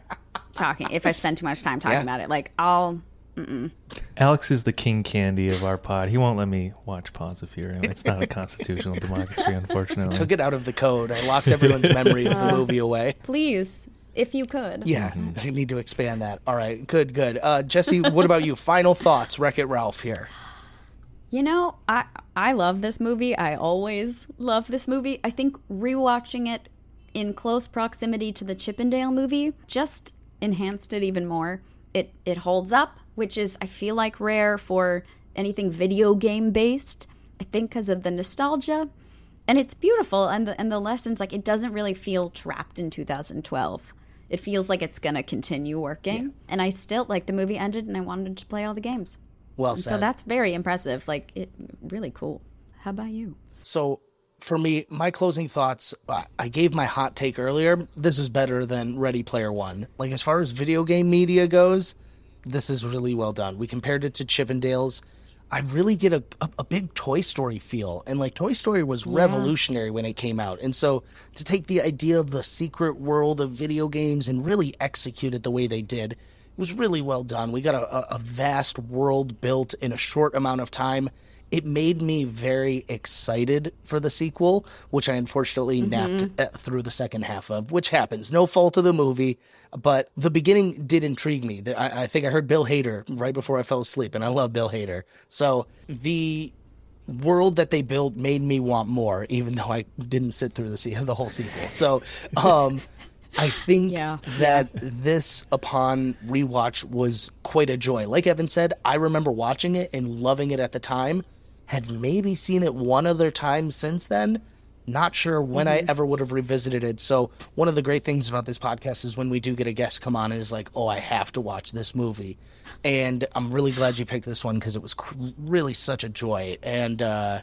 talking if I spend too much time talking Yeah. about it. Like I'll. Alex is the king candy of our pod. He won't let me watch Paws of Fury. It's not a constitutional democracy, unfortunately. Took it out of the code. I locked everyone's memory of the movie away. Please, if you could. Yeah, I need to expand that. All right, good, good. Uh, Jesse, what about you? Final thoughts, Wreck It Ralph here. You know, I I love this movie. I always love this movie. I think rewatching it in close proximity to the Chip 'n Dale movie just enhanced it even more. It it holds up, which is I feel like rare for anything video game based. I think because of the nostalgia, and it's beautiful and the and the lessons like it doesn't really feel trapped in 2012. It feels like it's gonna continue working, and I still like the movie ended, and I wanted to play all the games. Well said. So that's very impressive. Like, it really cool. How about you? So for me, my closing thoughts, I gave my hot take earlier. This is better than Ready Player One. Like as far as video game media goes, this is really well done. We compared it to Chip 'n Dales. I really get a, a, a big Toy Story feel. And like Toy Story was revolutionary when it came out. And so to take the idea of the secret world of video games and really execute it the way they did, it was really well done. We got a, a vast world built in a short amount of time. It made me very excited for the sequel, which I unfortunately napped uh, through the second half of, which happens. No fault of the movie, but the beginning did intrigue me. I, I think I heard Bill Hader right before I fell asleep, and I love Bill Hader. So the world that they built made me want more, even though I didn't sit through the se- the whole sequel. So, um, I think Yeah. that this, upon rewatch, was quite a joy. Like Evan said, I remember watching it and loving it at the time. Had maybe seen it one other time since then. Not sure when I ever would have revisited it. So one of the great things about this podcast is when we do get a guest come on and is like, "Oh, I have to watch this movie," and I'm really glad you picked this one because it was cr- really such a joy. And uh,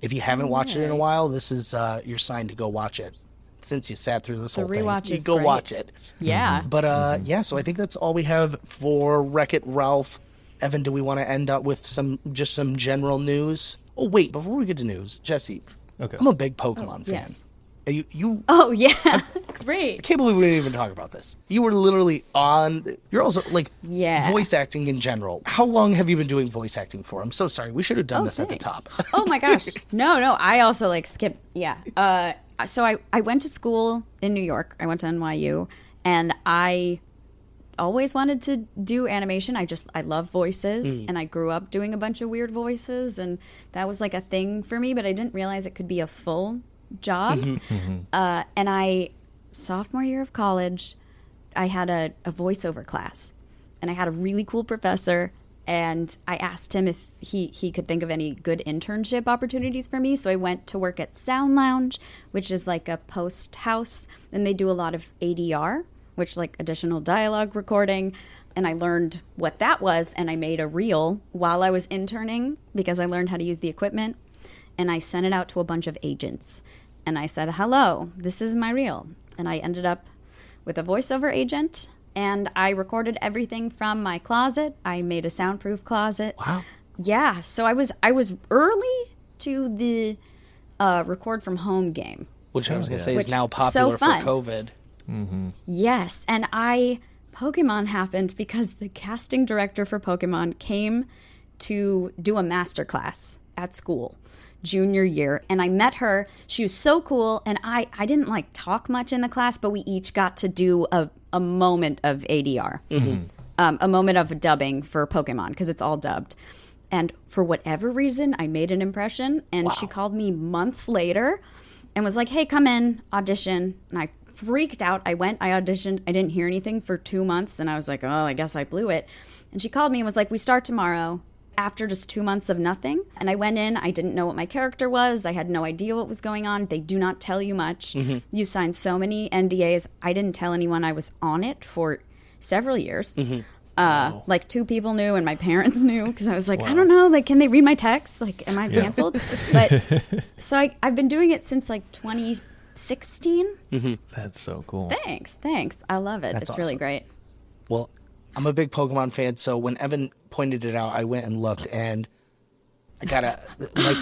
if you haven't watched it in a while, this is uh, your sign to go watch it. Since you sat through this whole rewatch thing, is go great. watch it. Yeah. But uh, yeah, so I think that's all we have for Wreck It Ralph. Evan, do we want to end up with some just some general news? Oh wait, before we get to news, Jesse, Okay. I'm a big Pokemon fan. yes. You, you Oh yeah, great. I can't believe we didn't even talk about this. You were literally on. You're also like Yeah. voice acting in general. How long have you been doing voice acting for? I'm so sorry. We should have done this at the top. oh my gosh. No, no. I also like skip. Yeah. Uh, so I, I went to school in New York. I went to NYU and I always wanted to do animation. I just, I love voices mm. and I grew up doing a bunch of weird voices and that was like a thing for me, but I didn't realize it could be a full job. Mm-hmm. Mm-hmm. Uh, and I, sophomore year of college, I had a, a voiceover class and I had a really cool professor and I asked him if he, he could think of any good internship opportunities for me. So I went to work at Sound Lounge, which is like a post house, and they do a lot of ADR, which like additional dialogue recording. And I learned what that was, and I made a reel while I was interning because I learned how to use the equipment. And I sent it out to a bunch of agents. And I said, Hello, this is my reel. And I ended up with a voiceover agent and I recorded everything from my closet. I made a soundproof closet. Wow. Yeah, so I was I was early to the uh, record from home game. Which I was going to say Which- is now so popular for fun. COVID. Yes, and I Pokemon happened because the casting director for Pokemon came to do a master class at school junior year and I met her. She was so cool and I I didn't like talk much in the class, but we each got to do a a moment of ADR. Um, a moment of dubbing for Pokemon because it's all dubbed. And for whatever reason, I made an impression and she called me months later and was like, "Hey, come in, audition." And I freaked out. I went, I auditioned. I didn't hear anything for 2 months and I was like, "Oh, I guess I blew it." And she called me and was like, "We start tomorrow." After just 2 months of nothing, and I went in, I didn't know what my character was. I had no idea what was going on. They do not tell you much. You signed so many NDAs. I didn't tell anyone I was on it for several years. Uh, like two people knew and my parents knew because I was like, I don't know, like, can they read my text? Like, am I canceled? but so I, I've been doing it since like 2016. Mm-hmm. That's so cool. Thanks, thanks. I love it. That's it's really great. Well, I'm a big Pokemon fan, so when Evan pointed it out, I went and looked, and I gotta like.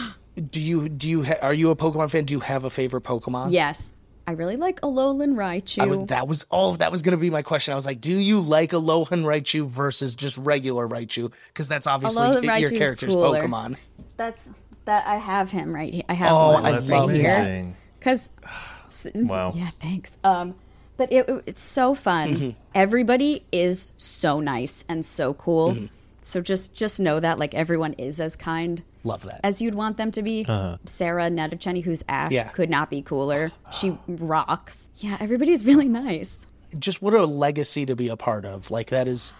Do you do you ha- are you a Pokemon fan? Do you have a favorite Pokemon? Yes, I really like Alolan Raichu. I would, that was all. That was gonna be my question. I was like, do you like Alolan Raichu versus just regular Raichu? Because that's obviously Alolan your character's cooler. Pokemon. That's that. I have him right here. I have Oh, one I That's right love here. amazing. Because Wow. Yeah, thanks. Um, but it, it- it's so fun. Mm-hmm. Everybody is so nice and so cool. Mm-hmm. So just just know that like everyone is as kind Love that. as you'd want them to be. Sarah Natochenny, who's Ash, Yeah. could not be cooler. She rocks. Yeah, everybody's really nice. just what a legacy to be a part of. Like that is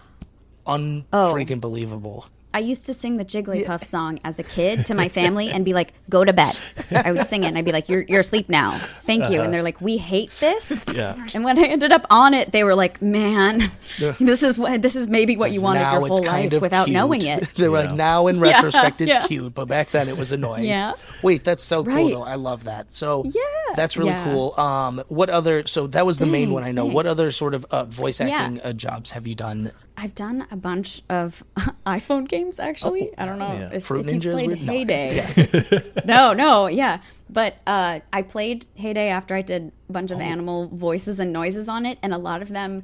unfreaking freaking believable. I used to sing the Jigglypuff song as a kid to my family and be like, "Go to bed." I would sing it and I'd be like, "You're you're asleep now. Thank you." And they're like, "We hate this." Yeah. And when I ended up on it, they were like, "Man, this is what this is maybe what you wanted now your whole life without cute. knowing it." they were Yeah. like, now in retrospect, it's yeah. cute, but back then it was annoying. Yeah. Wait, that's so cool though. I love that. So Yeah. that's really Yeah. cool. Um, what other? So that was the main one I Thanks, know. What other sort of uh, voice Yeah. acting uh, jobs have you done? I've done a bunch of iPhone games actually. I don't know Yeah. if, Fruit if you Ninja played weird? Hay Day. no, no, yeah. But uh, I played Hay Day after I did a bunch of animal voices and noises on it, and a lot of them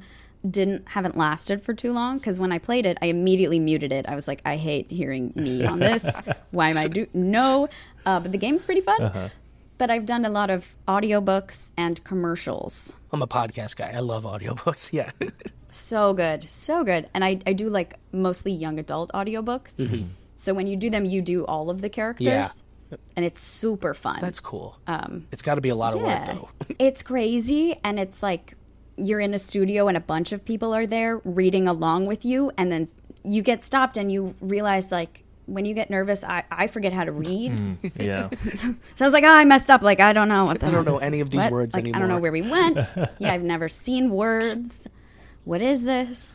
didn't haven't lasted for too long because when I played it, I immediately muted it. I was like, I hate hearing me on this. Why am I do no? Uh, but the game's pretty fun. But I've done a lot of audiobooks and commercials. I'm a podcast guy. I love audiobooks. Yeah. So good, so good. And I, I do like mostly young adult audiobooks. So when you do them, you do all of the characters. Yeah. and it's super fun. That's cool. Um, it's got to be a lot of work though. it's crazy and it's like you're in a studio and a bunch of people are there reading along with you and then you get stopped and you realize like when you get nervous I, I forget how to read. Mm, yeah. so i was like oh i messed up. Like i don't know what the I don't know any of these what? words like, anymore. i don't know where we went. Yeah i've never seen words. What is this?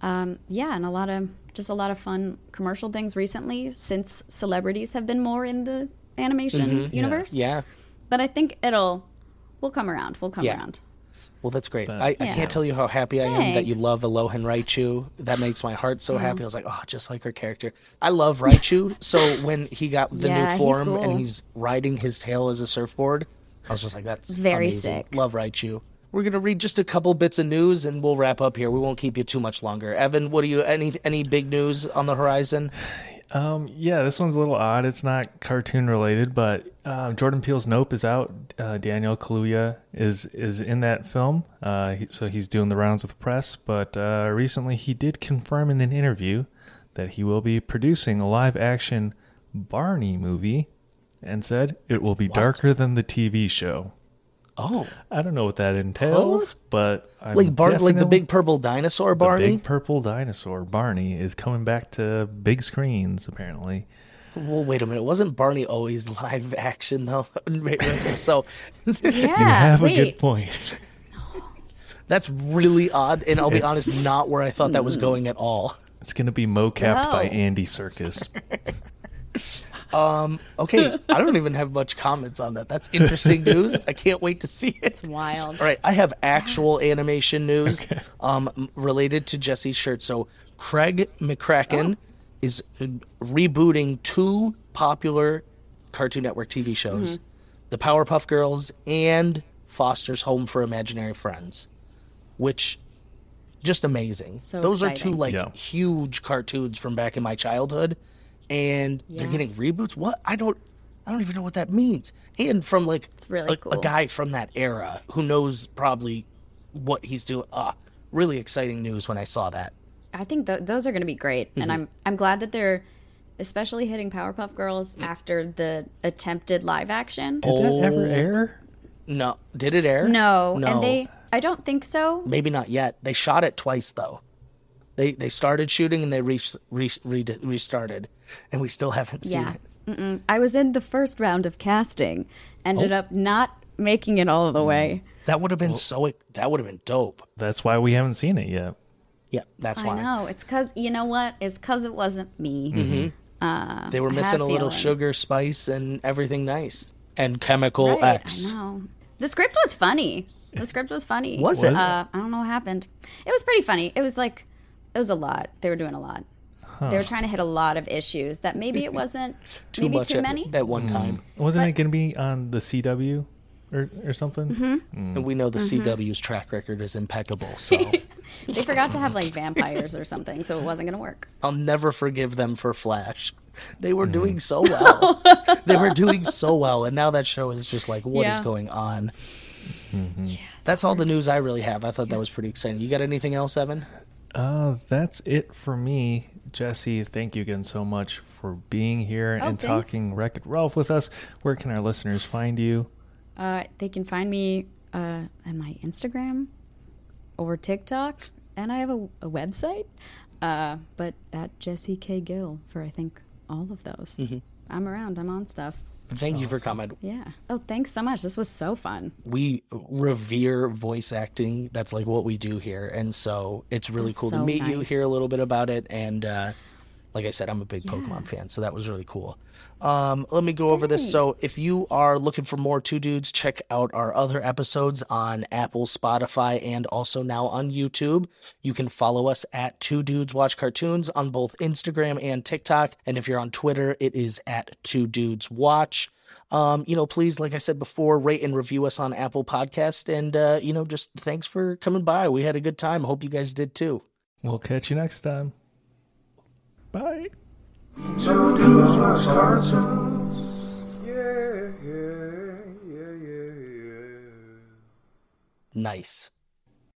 Um, yeah and a lot of just a lot of fun commercial things recently since celebrities have been more in the animation mm-hmm. universe. Yeah. but i think it'll we'll come around. We'll come Yeah. around Well, that's great. I, I Yeah. can't tell you how happy I am that you Thanks. love Alolan Raichu. That makes my heart so happy. Mm-hmm. I was like, oh, just like her character. I love Raichu. so when he got the Yeah, new he's form and he's riding his tail as a surfboard, I was just like, that's Very amazing. sick. Love Raichu. We're gonna read just a couple bits of news and we'll wrap up here. We won't keep you too much longer. Evan, what do you any any big news on the horizon? Um, yeah, this one's a little odd. It's not cartoon related, but uh, Jordan Peele's Nope is out. Uh, Daniel Kaluuya is is in that film, uh, he, so he's doing the rounds with the press. But uh, recently, he did confirm in an interview that he will be producing a live action Barney movie, and said it will be darker than the TV show. Oh, I don't know what that entails, but I'm like Bar- like the big purple dinosaur Barney. the Barney. big purple dinosaur Barney is coming back to big screens apparently. Well, wait a minute. Wasn't Barney always live action though? so yeah You have wait a good point. that's really odd, and I'll be honest, not where I thought that was hmm. going at all. It's gonna be mocapped by No. Andy Serkis. Okay, I don't even have much comments on that. That's interesting news. I can't wait to see it. It's wild All right, I have actual animation news um, related to Jesse's shirt. So Craig McCracken is uh, rebooting two popular Cartoon Network TV shows, The Powerpuff Girls and Foster's Home for Imaginary Friends, which just amazing. So Those are two like Yeah. huge cartoons from back in my childhood, and they're getting reboots. What I don't. I don't even know what that means. And from like it's really a, a guy from that era who knows probably what he's doing. Ah, really exciting news when I saw that. I think th- those are going to be great, Mm-hmm. and I'm I'm glad that they're especially hitting Powerpuff Girls after the attempted live action. Did that ever air? No, did it air? No, no, and they I don't think so. maybe not yet. They shot it twice though. They they started shooting and they re, re, re, restarted, and we still haven't seen Yeah, it. Mm-mm. I was in the first round of casting, ended Oh. up not making it all the way. That would have been so. That would have been dope. That's why we haven't seen it yet. Yeah, that's why I know it's because you know what? It's because it wasn't me. Mm-hmm. they were missing a a little feeling. sugar, spice, and everything nice, and chemical Right, X. I know. The script was funny. The script was funny. Was it? Uh, I don't know what happened. It was pretty funny. It was like it was a lot. They were doing a lot. They were trying to hit a lot of issues that maybe it wasn't Too maybe much too at, many. at one time. Wasn't it going to be on the CW or or something? Mm-hmm. And we know the Mm-hmm. CW's track record is impeccable. So They forgot to have like vampires or something, so it wasn't going to work. I'll never forgive them for Flash. They were Mm. doing so well. they were doing so well, and now that show is just like, what is Yeah. going on? That's all the news I really have. I thought that was pretty exciting. You got anything else, Evan? Uh, that's it for me. Jesse, thank you again so much for being here Oh, and thanks. talking Wreck It Ralph with us. Where can our listeners find you? Uh, they can find me uh, on my Instagram or TikTok, and I have a, a website. Uh, but at Jesse K Gill for I think all of those. Mm-hmm. I'm around. I'm on stuff. Thank you for coming. Yeah. Oh, thanks so much. This was so fun. We revere voice acting. That's like what we do here, and so it's really That's cool to so meet you, nice. hear a little bit about it, and uh, like I said, I'm a big Pokemon fan, so that was really cool. Um, let me go over this. So, if you are looking for more Two Dudes, check out our other episodes on Apple, Spotify, and also now on YouTube. You can follow us at Two Dudes Watch Cartoons on both Instagram and TikTok. And if you're on Twitter, it is at Two Dudes Watch. Um, you know, please, like I said before, rate and review us on Apple Podcast. And, uh, you know, just thanks for coming by. We had a good time. Hope you guys did too. We'll catch you next time. Bye. Two dudes watch cartoons. Yeah, yeah, yeah, yeah, yeah. Nice.